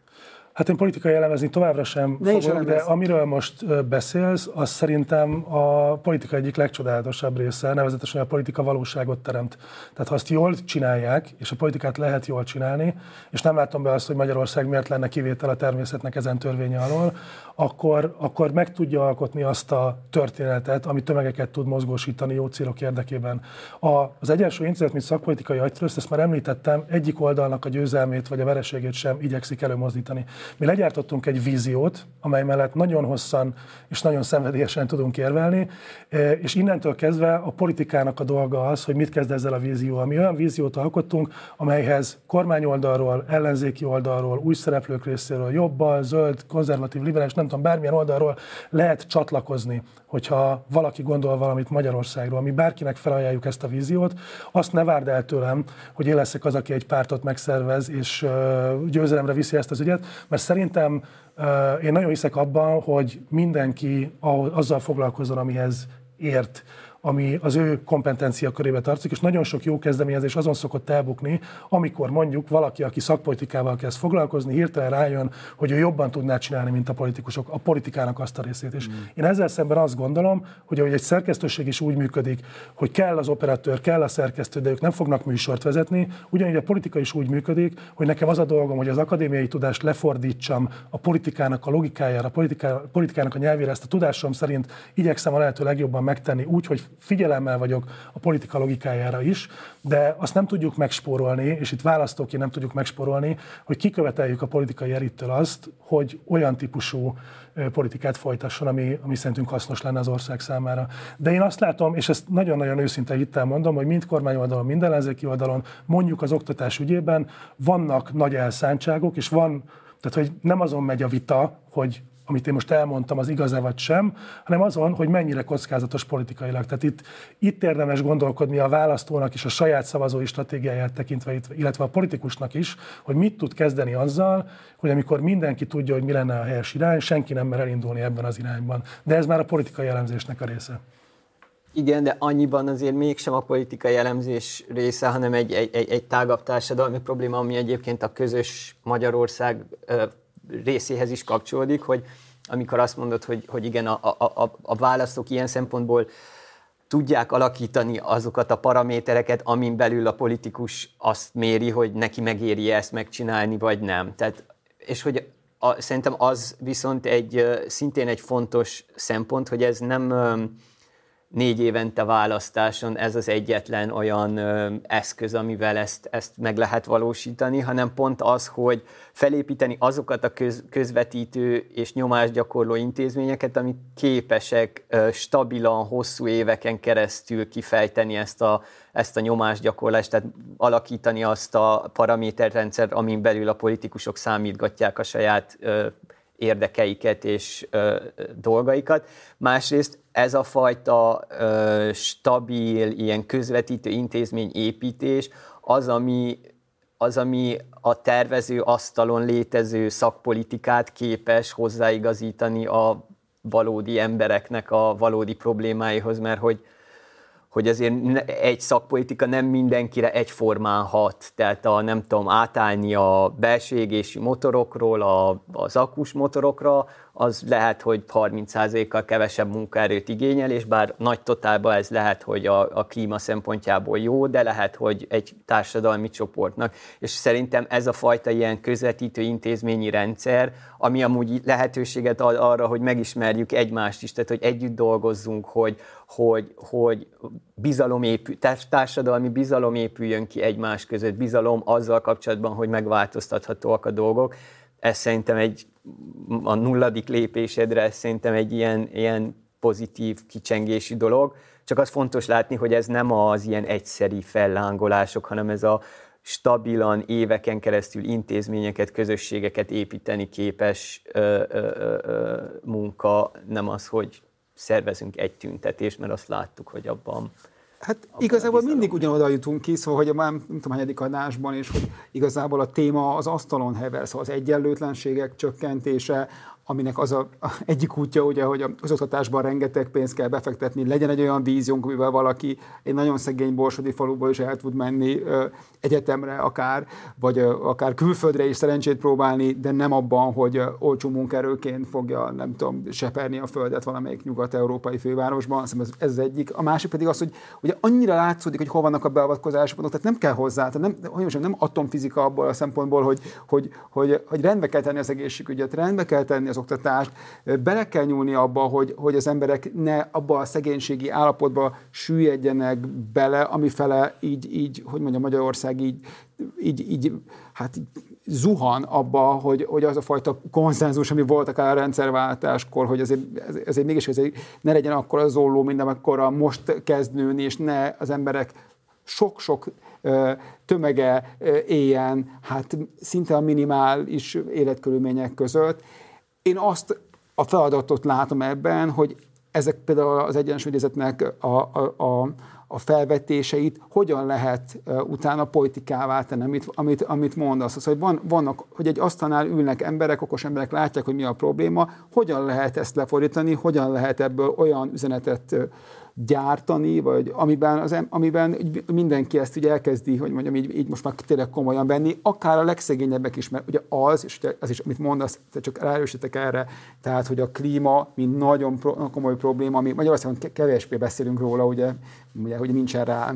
Hát én politikai elemezni továbbra sem ne fogok, de amiről most beszélsz, az szerintem a politika egyik legcsodálatosabb része, nevezetesen a politika valóságot teremt. Tehát ha azt jól csinálják, és a politikát lehet jól csinálni, és nem látom be azt, hogy Magyarország miért lenne kivétel a természetnek ezen törvénye alól, akkor, akkor meg tudja alkotni azt a történetet, ami tömegeket tud mozgósítani jó célok érdekében. A, az Egyensúly Intézet, mint szakpolitikai agytröszt, ezt már említettem, egyik oldalnak a győzelmét vagy a vereségét sem igyekszik előmozdítani. Mi legyártottunk egy víziót, amely mellett nagyon hosszan és nagyon szenvedélyesen tudunk érvelni, e, és innentől kezdve a politikának a dolga az, hogy mit kezd ezzel a vízióval. Mi olyan víziót alkottunk, amelyhez kormányoldalról, ellenzéki oldalról, új szereplők részéről, jobbal, zöld, konzervatív, liberális, nem tudom, bármilyen oldalról lehet csatlakozni, hogyha valaki gondol valamit Magyarországról. Mi bárkinek felajánljuk ezt a víziót, azt ne várd el tőlem, hogy én leszek az, aki egy pártot megszervez, és győzelemre viszi ezt az ügyet, mert szerintem én nagyon hiszek abban, hogy mindenki azzal foglalkozzon, amihez ért ami az ő kompetencia körébe tartozik, és nagyon sok jó kezdeményezés azon szokott elbukni, amikor mondjuk valaki, aki szakpolitikával kezd foglalkozni, hirtelen rájön, hogy ő jobban tudná csinálni, mint a politikusok, a politikának azt a részét. És mm. én ezzel szemben azt gondolom, hogy ahogy egy szerkesztőség is úgy működik, hogy kell az operatőr, kell a szerkesztő, de ők nem fognak műsort vezetni, ugyanígy a politika is úgy működik, hogy nekem az a dolgom, hogy az akadémiai tudást lefordítsam a politikának a logikájára, a politikának a nyelvére, ezt a tudásom szerint igyekszem a lehető legjobban megtenni úgy, hogy figyelemmel vagyok a politika logikájára is, de azt nem tudjuk megspórolni, és itt választóként nem tudjuk megspórolni, hogy kiköveteljük a politikai elittől azt, hogy olyan típusú politikát folytasson, ami, ami szerintünk hasznos lenne az ország számára. De én azt látom, és ezt nagyon-nagyon őszinte itt mondom, hogy mind kormány oldalon, mind ellenzéki oldalon, mondjuk az oktatás ügyében vannak nagy elszántságok, és van, tehát hogy nem azon megy a vita, hogy amit én most elmondtam, az igaz-e vagy sem, hanem azon, hogy mennyire kockázatos politikailag. Tehát itt, itt érdemes gondolkodni a választónak is a saját szavazói stratégiáját tekintve, illetve a politikusnak is, hogy mit tud kezdeni azzal, hogy amikor mindenki tudja, hogy mi lenne a helyes irány, senki nem mer elindulni ebben az irányban. De ez már a politikai elemzésnek a része. Igen, de annyiban azért mégsem a politikai elemzés része, hanem egy, egy, egy tágabb társadalmi probléma, ami egyébként a közös Magyarország részéhez is kapcsolódik, hogy amikor azt mondod, hogy, hogy igen, a, a, a, a választók ilyen szempontból tudják alakítani azokat a paramétereket, amin belül a politikus azt méri, hogy neki megéri ezt megcsinálni, vagy nem. Tehát, és hogy a, szerintem az viszont egy szintén egy fontos szempont, hogy ez nem négy évente választáson ez az egyetlen olyan eszköz, amivel ezt, ezt meg lehet valósítani, hanem pont az, hogy felépíteni azokat a köz, közvetítő és nyomásgyakorló intézményeket, amik képesek stabilan, hosszú éveken keresztül kifejteni ezt a, ezt a nyomásgyakorlást, tehát alakítani azt a paraméterrendszer, amin belül a politikusok számítgatják a saját érdekeiket és ö, dolgaikat. Másrészt ez a fajta ö, stabil, ilyen közvetítő intézmény építés az, ami, az, ami a tervező asztalon létező szakpolitikát képes hozzáigazítani a valódi embereknek a valódi problémáihoz, mert hogy hogy azért egy szakpolitika nem mindenkire egyformán hat, tehát a, nem tudom, átállni a belső motorokról a, az akus motorokra, az lehet, hogy 30%-kal kevesebb munkaerőt igényel, és bár nagy totálban ez lehet, hogy a, a klíma szempontjából jó, de lehet, hogy egy társadalmi csoportnak. És szerintem ez a fajta ilyen közvetítő intézményi rendszer, ami amúgy lehetőséget ad arra, hogy megismerjük egymást is, tehát hogy együtt dolgozzunk, hogy, hogy, hogy bizalom épül, társadalmi bizalom épüljön ki egymás között, bizalom azzal kapcsolatban, hogy megváltoztathatóak a dolgok. Ez szerintem egy, a nulladik lépésedre szerintem egy ilyen, ilyen pozitív kicsengési dolog. Csak az fontos látni, hogy ez nem az ilyen egyszeri fellángolások, hanem ez a stabilan éveken keresztül intézményeket, közösségeket építeni képes ö, ö, ö, munka, nem az, hogy szervezünk egy tüntetést, mert azt láttuk, hogy abban Hát abban igazából mindig ugyanoda jutunk ki, szóval, hogy a már nem tudom, hanyadik adásban is, hogy igazából a téma az asztalon hever, szóval az egyenlőtlenségek csökkentése, aminek az a, a egyik útja, ugye, hogy az oktatásban rengeteg pénzt kell befektetni, legyen egy olyan víziónk, amivel valaki egy nagyon szegény borsodi faluból is el tud menni ö, egyetemre akár, vagy ö, akár külföldre is szerencsét próbálni, de nem abban, hogy ö, olcsó munkerőként fogja, nem tudom, seperni a földet valamelyik nyugat-európai fővárosban, azt ez, ez az egyik. A másik pedig az, hogy ugye annyira látszódik, hogy hol vannak a beavatkozások, tehát nem kell hozzá, tehát nem, hogy mondjam, nem atomfizika abból a szempontból, hogy, hogy, hogy, hogy rendbe kell tenni az egészségügyet, rendbe kell tenni az oktatást, bele kell nyúlni abba, hogy, hogy az emberek ne abba a szegénységi állapotba süllyedjenek bele, amifele így, így hogy mondja Magyarország így, így, így hát zuhan abba, hogy, hogy az a fajta konszenzus, ami volt akár a rendszerváltáskor, hogy azért, azért mégis azért ne legyen akkor a zolló, mint amikor most kezd nőni, és ne az emberek sok-sok tömege éljen, hát szinte a minimális életkörülmények között, én azt a feladatot látom ebben, hogy ezek például az egyensúlyidézetnek a, a, a, a felvetéseit hogyan lehet utána politikává tenni, amit, amit, amit mondasz. Az, hogy van, vannak, hogy egy asztalnál ülnek emberek, okos emberek, látják, hogy mi a probléma, hogyan lehet ezt lefordítani, hogyan lehet ebből olyan üzenetet gyártani, vagy amiben, az, amiben mindenki ezt ugye elkezdi, hogy mondjam, így, így most már tényleg komolyan venni, akár a legszegényebbek is, mert ugye az, és az is, amit mondasz, te csak ráerősítek erre, tehát, hogy a klíma, mint nagyon pro, komoly probléma, ami Magyarországon kevésbé beszélünk róla, ugye, ugye, hogy nincsen rá,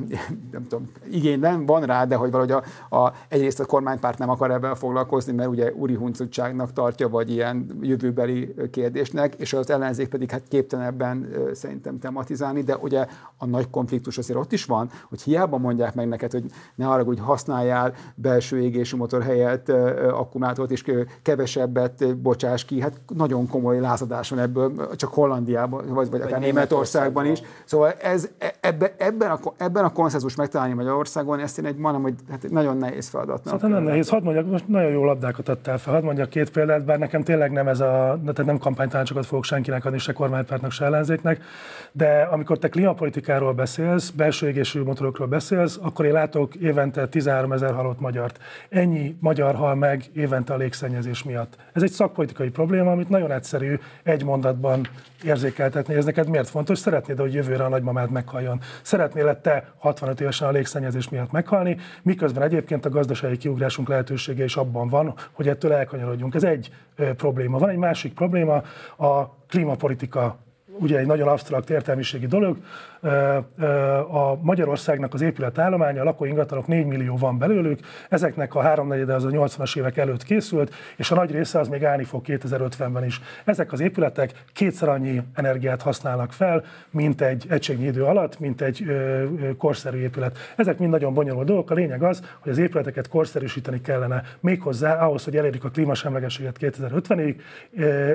nem tudom, igény nem, van rá, de hogy valahogy a, a, egyrészt a kormánypárt nem akar ebben foglalkozni, mert ugye úri huncutságnak tartja, vagy ilyen jövőbeli kérdésnek, és az ellenzék pedig hát képtelen ebben szerintem tematizálni, de ugye a nagy konfliktus azért ott is van, hogy hiába mondják meg neked, hogy ne arra, hogy használjál belső égésű motor helyett akkumulátort, és kevesebbet bocsáss ki, hát nagyon komoly lázadás van ebből, csak Hollandiában, vagy, vagy akár Németországban is. Szóval ez, e, ebbe, ebben, a, ebben a konszenzus megtalálni Magyarországon, ezt én egy mondom, hogy hát nagyon nehéz feladatnak. Szerintem nem nehéz. Hadd mondjak, most nagyon jó labdákat adtál fel. Hadd mondjak két példát, bár nekem tényleg nem ez a, tehát nem kampánytanácsokat fogok senkinek adni, se kormánypártnak, se ellenzéknek, de amikor te klímapolitikáról beszélsz, belső égésű motorokról beszélsz, akkor én látok évente 13 ezer halott magyart. Ennyi magyar hal meg évente a légszennyezés miatt. Ez egy szakpolitikai probléma, amit nagyon egyszerű egy mondatban érzékeltetni. Ez neked miért fontos? Szeretnéd, hogy jövőre a nagymamád meghalljon. Szeretnél te 65 évesen a légszennyezés miatt meghalni, miközben egyébként a gazdasági kiugrásunk lehetősége is abban van, hogy ettől elkanyarodjunk. Ez egy probléma. Van egy másik probléma, a klímapolitika ugye egy nagyon absztrakt értelmiségi dolog, a Magyarországnak az épületállománya, a lakóingatlanok 4 millió van belőlük, ezeknek a háromnegyede az a 80-as évek előtt készült, és a nagy része az még állni fog 2050-ben is. Ezek az épületek kétszer annyi energiát használnak fel, mint egy egységnyi idő alatt, mint egy korszerű épület. Ezek mind nagyon bonyolult dolgok. A lényeg az, hogy az épületeket korszerűsíteni kellene méghozzá ahhoz, hogy elérjük a klímasemlegességet 2050-ig,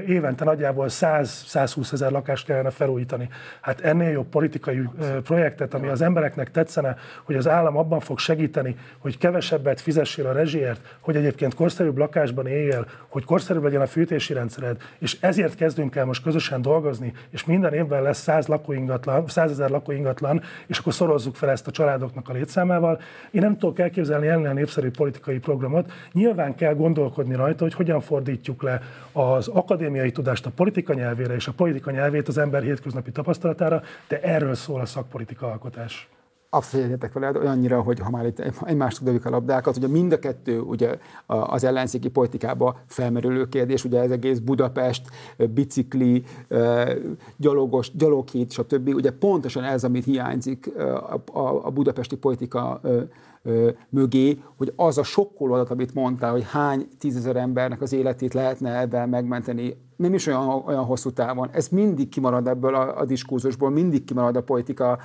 évente nagyjából 100-120 ezer lakást kellene felújítani. Hát ennél jobb politikai európai projektet, ami az embereknek tetszene, hogy az állam abban fog segíteni, hogy kevesebbet fizessél a rezsiért, hogy egyébként korszerűbb lakásban éljél, hogy korszerűbb legyen a fűtési rendszered, és ezért kezdünk el most közösen dolgozni, és minden évben lesz 100 lakóingatlan, 100 ezer lakóingatlan, és akkor szorozzuk fel ezt a családoknak a létszámával. Én nem tudok elképzelni ennél népszerű politikai programot. Nyilván kell gondolkodni rajta, hogy hogyan fordítjuk le az akadémiai tudást a politika nyelvére és a politika nyelvét az ember hétköznapi tapasztalatára, de erről szól a szakpolitika alkotás. Abszolút egyetek veled, olyannyira, hogy ha már itt egymást tudjuk a labdákat, ugye mind a kettő ugye az ellenzéki politikába felmerülő kérdés, ugye ez egész Budapest, bicikli, gyalogos, gyaloghét, stb. Ugye pontosan ez, amit hiányzik a, a budapesti politika mögé, hogy az a sokkoló adat, amit mondtál, hogy hány tízezer embernek az életét lehetne ebben megmenteni, nem is olyan, olyan hosszú távon. Ez mindig kimarad ebből a, a diskurzusból, mindig kimarad a politika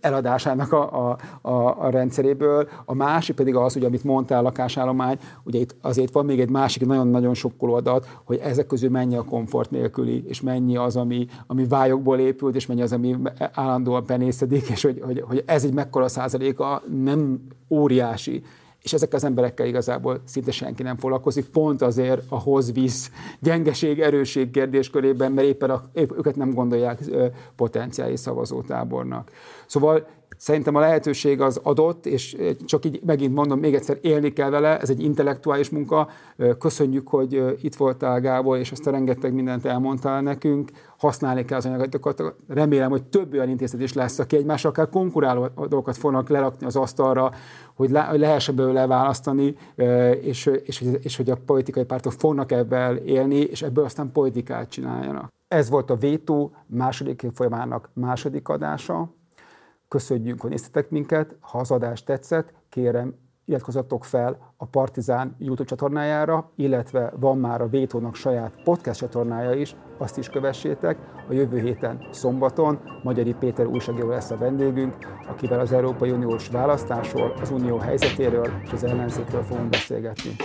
eladásának a, a, a, a rendszeréből. A másik pedig az, hogy amit mondtál, lakásállomány, ugye itt azért van még egy másik nagyon-nagyon sokkoló adat, hogy ezek közül mennyi a komfort nélküli, és mennyi az, ami, ami vályokból épült, és mennyi az, ami állandóan penészedik, és hogy, hogy, hogy ez egy mekkora százaléka nem óriási, és ezek az emberekkel igazából szinte senki nem foglalkozik, pont azért a hoz-visz gyengeség, erőség kérdéskörében, mert éppen a, épp őket nem gondolják potenciális szavazótábornak. Szóval Szerintem a lehetőség az adott, és csak így megint mondom, még egyszer élni kell vele, ez egy intellektuális munka. Köszönjük, hogy itt voltál, Gábor, és ezt a rengeteg mindent elmondtál nekünk. Használni kell az anyagatokat. Remélem, hogy több olyan intézet is lesz, aki egymással akár konkuráló dolgokat fognak lerakni az asztalra, hogy, le, hogy lehessen belőle választani, és, és, és hogy a politikai pártok fognak ebből élni, és ebből aztán politikát csináljanak. Ez volt a Vétó második folyamának második adása. Köszönjük, hogy néztetek minket. Ha az adás tetszett, kérem, iratkozzatok fel a Partizán YouTube csatornájára, illetve van már a Vétónak saját podcast csatornája is, azt is kövessétek. A jövő héten szombaton Magyari Péter újságíró lesz a vendégünk, akivel az Európai Uniós választásról, az unió helyzetéről és az ellenzékről fogunk beszélgetni.